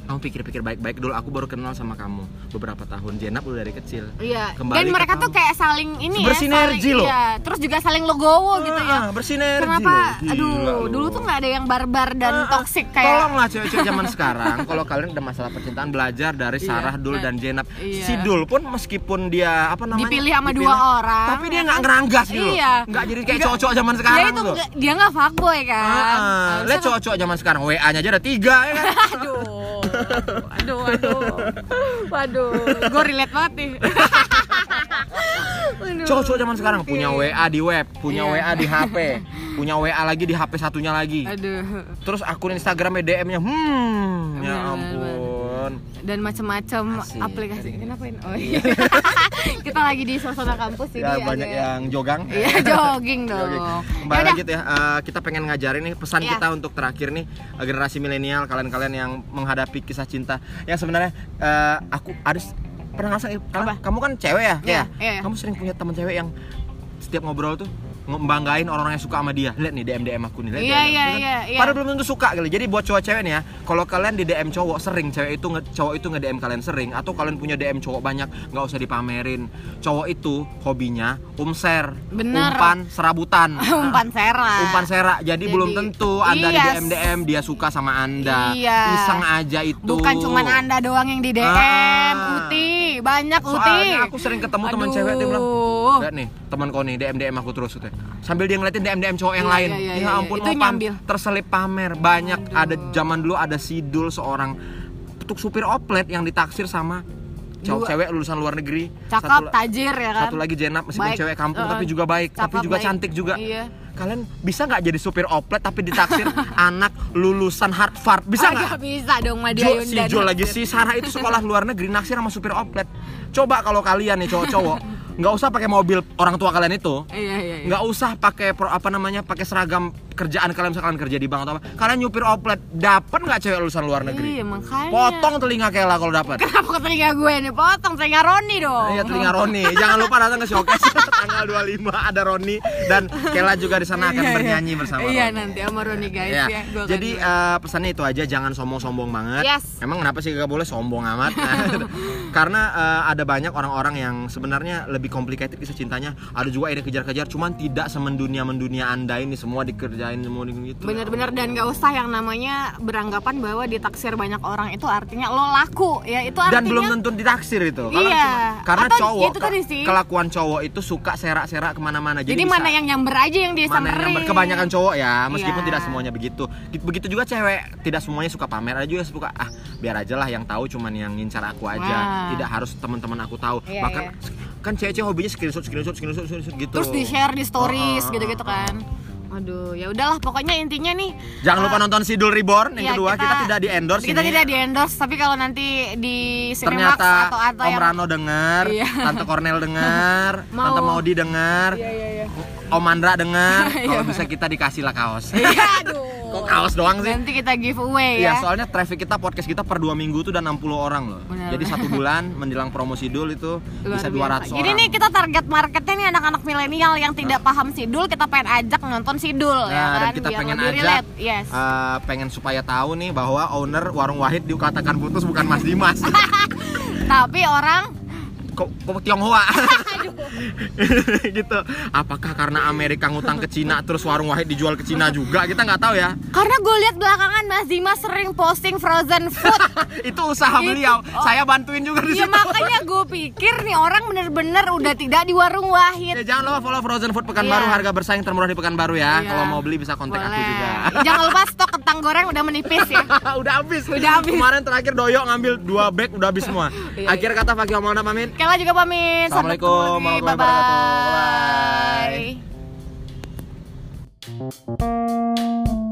Speaker 2: kamu pikir-pikir baik-baik dulu aku baru kenal sama kamu beberapa tahun Jenap udah dari kecil
Speaker 3: Iya.
Speaker 2: Kembali
Speaker 3: Dan mereka tuh kayak saling ini
Speaker 2: Bersinergi
Speaker 3: ya,
Speaker 2: loh.
Speaker 3: Iya. Terus juga saling legowo gitu ya.
Speaker 2: Ah, bersinergi
Speaker 3: Kenapa?
Speaker 2: loh.
Speaker 3: Aduh,
Speaker 2: loh.
Speaker 3: dulu tuh nggak ada yang barbar dan
Speaker 2: Ah, ah.
Speaker 3: toksik kayak.
Speaker 2: Tolonglah cewek-cewek zaman sekarang kalau kalian ada masalah percintaan belajar dari
Speaker 3: Iya.
Speaker 2: Sarah Dul dan Jenap.
Speaker 3: iya.
Speaker 2: Si Dul pun meskipun dia apa namanya?
Speaker 3: Dipilih sama dua orang,
Speaker 2: Tapi dia
Speaker 3: ya
Speaker 2: nggak ngeranggas gitu. loh.
Speaker 3: Iya.
Speaker 2: Nggak jadi kayak cowok-cowok zaman sekarang
Speaker 3: dia itu nggak- dia nggak fuckboy kan.
Speaker 2: Ah, ah. Lihat cowok-cowok zaman sekarang WA-nya aja ada tiga ya kan?
Speaker 3: Aduh, aduh, aduh, waduh, gue relate banget nih.
Speaker 2: Cowok-cowok zaman sekarang punya WA di web, punya
Speaker 3: Iya.
Speaker 2: WA di HP, punya WA lagi di HP satunya lagi.
Speaker 3: Aduh,
Speaker 2: Terus akun Instagramnya DM-nya, hmm, ya
Speaker 3: Bener, dan macam-macam aplikasi. Kenapa ini? Oh iya. Kita lagi di suasana kampus ini.
Speaker 2: Ya banyak
Speaker 3: agak-
Speaker 2: yang jogang.
Speaker 3: Iya jogging dong.
Speaker 2: Kembali
Speaker 3: Yaudah.
Speaker 2: tuh ya, eh, kita pengen ngajarin nih pesan
Speaker 3: Iya.
Speaker 2: kita untuk terakhir nih eh, generasi milenial kalian-kalian yang menghadapi kisah cinta yang sebenarnya eh, aku ada s- pernah ngerasa kamu, kamu kan cewek ya, ya?
Speaker 3: iya.
Speaker 2: Kamu sering punya teman cewek yang setiap ngobrol tuh membanggain orang-orang yang suka sama dia. Lihat nih DM DM aku nih. lihat
Speaker 3: Iya, iya,
Speaker 2: kan?
Speaker 3: iya, iya.
Speaker 2: Padahal belum tentu suka kali. Jadi buat cowok cewek nih ya, kalau kalian di DM cowok sering, cewek itu nge- cowok itu nge DM kalian sering, atau kalian punya DM cowok banyak, nggak usah dipamerin. Cowok itu hobinya umser,
Speaker 3: Bener.
Speaker 2: umpan, serabutan.
Speaker 3: umpan sera.
Speaker 2: umpan serak jadi,
Speaker 3: Jadi,
Speaker 2: belum tentu anda di
Speaker 3: iya.
Speaker 2: DM DM dia suka sama anda
Speaker 3: Iya.
Speaker 2: iseng aja itu
Speaker 3: Bukan cuman anda doang yang di DM,
Speaker 2: Ah.
Speaker 3: Uti, banyak Uti.
Speaker 2: soalnya aku sering ketemu teman cewek dia bilang lihat nih teman kau nih DM DM aku terus gitu. sambil dia ngeliatin DM DM cowok yang
Speaker 3: Iya,
Speaker 2: lain
Speaker 3: iya, iya,
Speaker 2: ya
Speaker 3: iya.
Speaker 2: ampun
Speaker 3: Itu
Speaker 2: opan
Speaker 3: nyambil.
Speaker 2: terselip pamer banyak
Speaker 3: Aduh.
Speaker 2: ada zaman dulu ada sidul seorang untuk supir oplet yang ditaksir sama cowok cewek lulusan luar negeri
Speaker 3: Cakep,
Speaker 2: satu,
Speaker 3: tajir ya kan.
Speaker 2: satu lagi Jenap meskipun
Speaker 3: Baik.
Speaker 2: cewek kampung
Speaker 3: Eh,
Speaker 2: tapi juga baik tapi juga
Speaker 3: baik.
Speaker 2: cantik juga
Speaker 3: Iya.
Speaker 2: Kalian bisa nggak jadi supir oplet tapi ditaksir anak lulusan Harvard? Bisa nggak?
Speaker 3: bisa dong Madia
Speaker 2: Jo,
Speaker 3: Yunda.
Speaker 2: si Jo lagi si Sarah itu sekolah luar negeri naksir sama supir oplet. Coba kalau kalian nih cowok-cowok nggak usah pakai mobil orang tua kalian itu
Speaker 3: Iya, iya, iya.
Speaker 2: nggak usah pakai pro- apa namanya pakai seragam kerjaan kalian misalkan kerja di bank atau apa kalian nyupir oplet dapat nggak cewek lulusan luar negeri
Speaker 3: Iya, makanya.
Speaker 2: potong telinga Kela kalau dapat
Speaker 3: Kenapa ke telinga gue nih? Potong telinga Roni dong.
Speaker 2: Iya telinga Roni. Jangan lupa datang ke showcase tanggal 25 ada Roni dan Kela juga di sana akan
Speaker 3: Iya, iya.
Speaker 2: bernyanyi bersama
Speaker 3: Iya,
Speaker 2: Roni.
Speaker 3: nanti sama Roni guys
Speaker 2: Ya,
Speaker 3: ya. Gua
Speaker 2: jadi
Speaker 3: dengar.
Speaker 2: eh, pesannya itu aja jangan sombong-sombong banget.
Speaker 3: Yes.
Speaker 2: Emang kenapa sih gak boleh sombong amat? Karena eh, ada banyak orang-orang yang sebenarnya lebih complicated kisah cintanya. Ada juga yang dikejar-kejar, cuman tidak semendunia-mendunia anda ini semua dikerjain semua gitu.
Speaker 3: Bener-bener dan gak usah yang namanya beranggapan bahwa ditaksir banyak orang itu artinya lo laku ya itu artinya
Speaker 2: dan belum tentu ditaksir itu karena
Speaker 3: Iya.
Speaker 2: cuma- karena
Speaker 3: Atau
Speaker 2: cowok
Speaker 3: itu tadi sih.
Speaker 2: kelakuan cowok itu suka serak-serak ke mana-mana
Speaker 3: jadi,
Speaker 2: bisa-
Speaker 3: mana yang nyamber aja yang
Speaker 2: mana yang nyamber. kebanyakan cowok ya meskipun
Speaker 3: Iya.
Speaker 2: tidak semuanya begitu begitu juga cewek tidak semuanya suka pamer ada juga suka ah biar aja lah yang tahu cuman yang ngincar aku aja tidak harus teman-teman aku tahu
Speaker 3: Iya,
Speaker 2: bahkan
Speaker 3: iya.
Speaker 2: Kan cewek-cewek hobinya screenshot screenshot screenshot, screenshot gitu
Speaker 3: terus di share di stories
Speaker 2: Oh, oh,
Speaker 3: gitu-gitu kan Aduh, ya udahlah pokoknya intinya nih
Speaker 2: jangan lupa
Speaker 3: eh,
Speaker 2: nonton Sidul Reborn yang
Speaker 3: Iya,
Speaker 2: kedua kita, tidak di endorse
Speaker 3: kita
Speaker 2: ini
Speaker 3: tidak di endorse tapi kalau nanti di Cinemax
Speaker 2: ternyata
Speaker 3: atau atau
Speaker 2: Om
Speaker 3: yang
Speaker 2: Rano dengar,
Speaker 3: Iya.
Speaker 2: Tante Cornel dengar,
Speaker 3: Mau.
Speaker 2: Tante Maudi dengar,
Speaker 3: Iya, iya, iya.
Speaker 2: Om Mandra dengar,
Speaker 3: Iya.
Speaker 2: kalau bisa kita dikasih lah kaos.
Speaker 3: Iya, aduh.
Speaker 2: Kok kaos doang sih?
Speaker 3: Nanti kita giveaway
Speaker 2: Iya,
Speaker 3: ya.
Speaker 2: soalnya traffic kita podcast kita per dua minggu tuh udah 60 orang loh.
Speaker 3: Benar.
Speaker 2: Jadi satu bulan menjelang promosi dul itu
Speaker 3: Luar
Speaker 2: bisa 200
Speaker 3: biasa.
Speaker 2: orang.
Speaker 3: Jadi nih kita target marketnya nih anak-anak milenial yang tidak paham sidul, kita pengen ajak nonton sidul
Speaker 2: Nah,
Speaker 3: ya kan,
Speaker 2: dan kita
Speaker 3: biar
Speaker 2: pengen ajak
Speaker 3: relate. Yes.
Speaker 2: eh, pengen supaya tahu nih bahwa owner warung Wahid dikatakan putus bukan Mas Dimas.
Speaker 3: Tapi orang
Speaker 2: kok kok Tionghoa gitu apakah karena Amerika ngutang ke Cina terus warung Wahid dijual ke Cina juga kita nggak tahu ya
Speaker 3: karena gue lihat belakangan Mas Dimas sering posting frozen food.
Speaker 2: itu usaha
Speaker 3: Itu-
Speaker 2: beliau
Speaker 3: oh.
Speaker 2: saya bantuin juga di
Speaker 3: ya
Speaker 2: situ
Speaker 3: makanya gue pikir nih orang bener-bener udah tidak di warung Wahid.
Speaker 2: Ya, jangan lupa follow Frozen Food Pekanbaru
Speaker 3: Iya.
Speaker 2: harga bersaing termurah di Pekanbaru ya.
Speaker 3: Iya.
Speaker 2: Kalau mau beli bisa kontak aku
Speaker 3: Boleh.
Speaker 2: juga.
Speaker 3: Jangan lupa stok kentang goreng udah menipis ya.
Speaker 2: udah habis.
Speaker 3: Udah habis.
Speaker 2: Kemarin terakhir Doyo ngambil dua bag udah habis semua.
Speaker 3: Iya,
Speaker 2: Akhir kata Fakih Omalda pamit.
Speaker 3: Kela juga pamit.
Speaker 2: Assalamualaikum warahmatullahi wabarakatuh.
Speaker 3: Bye-bye.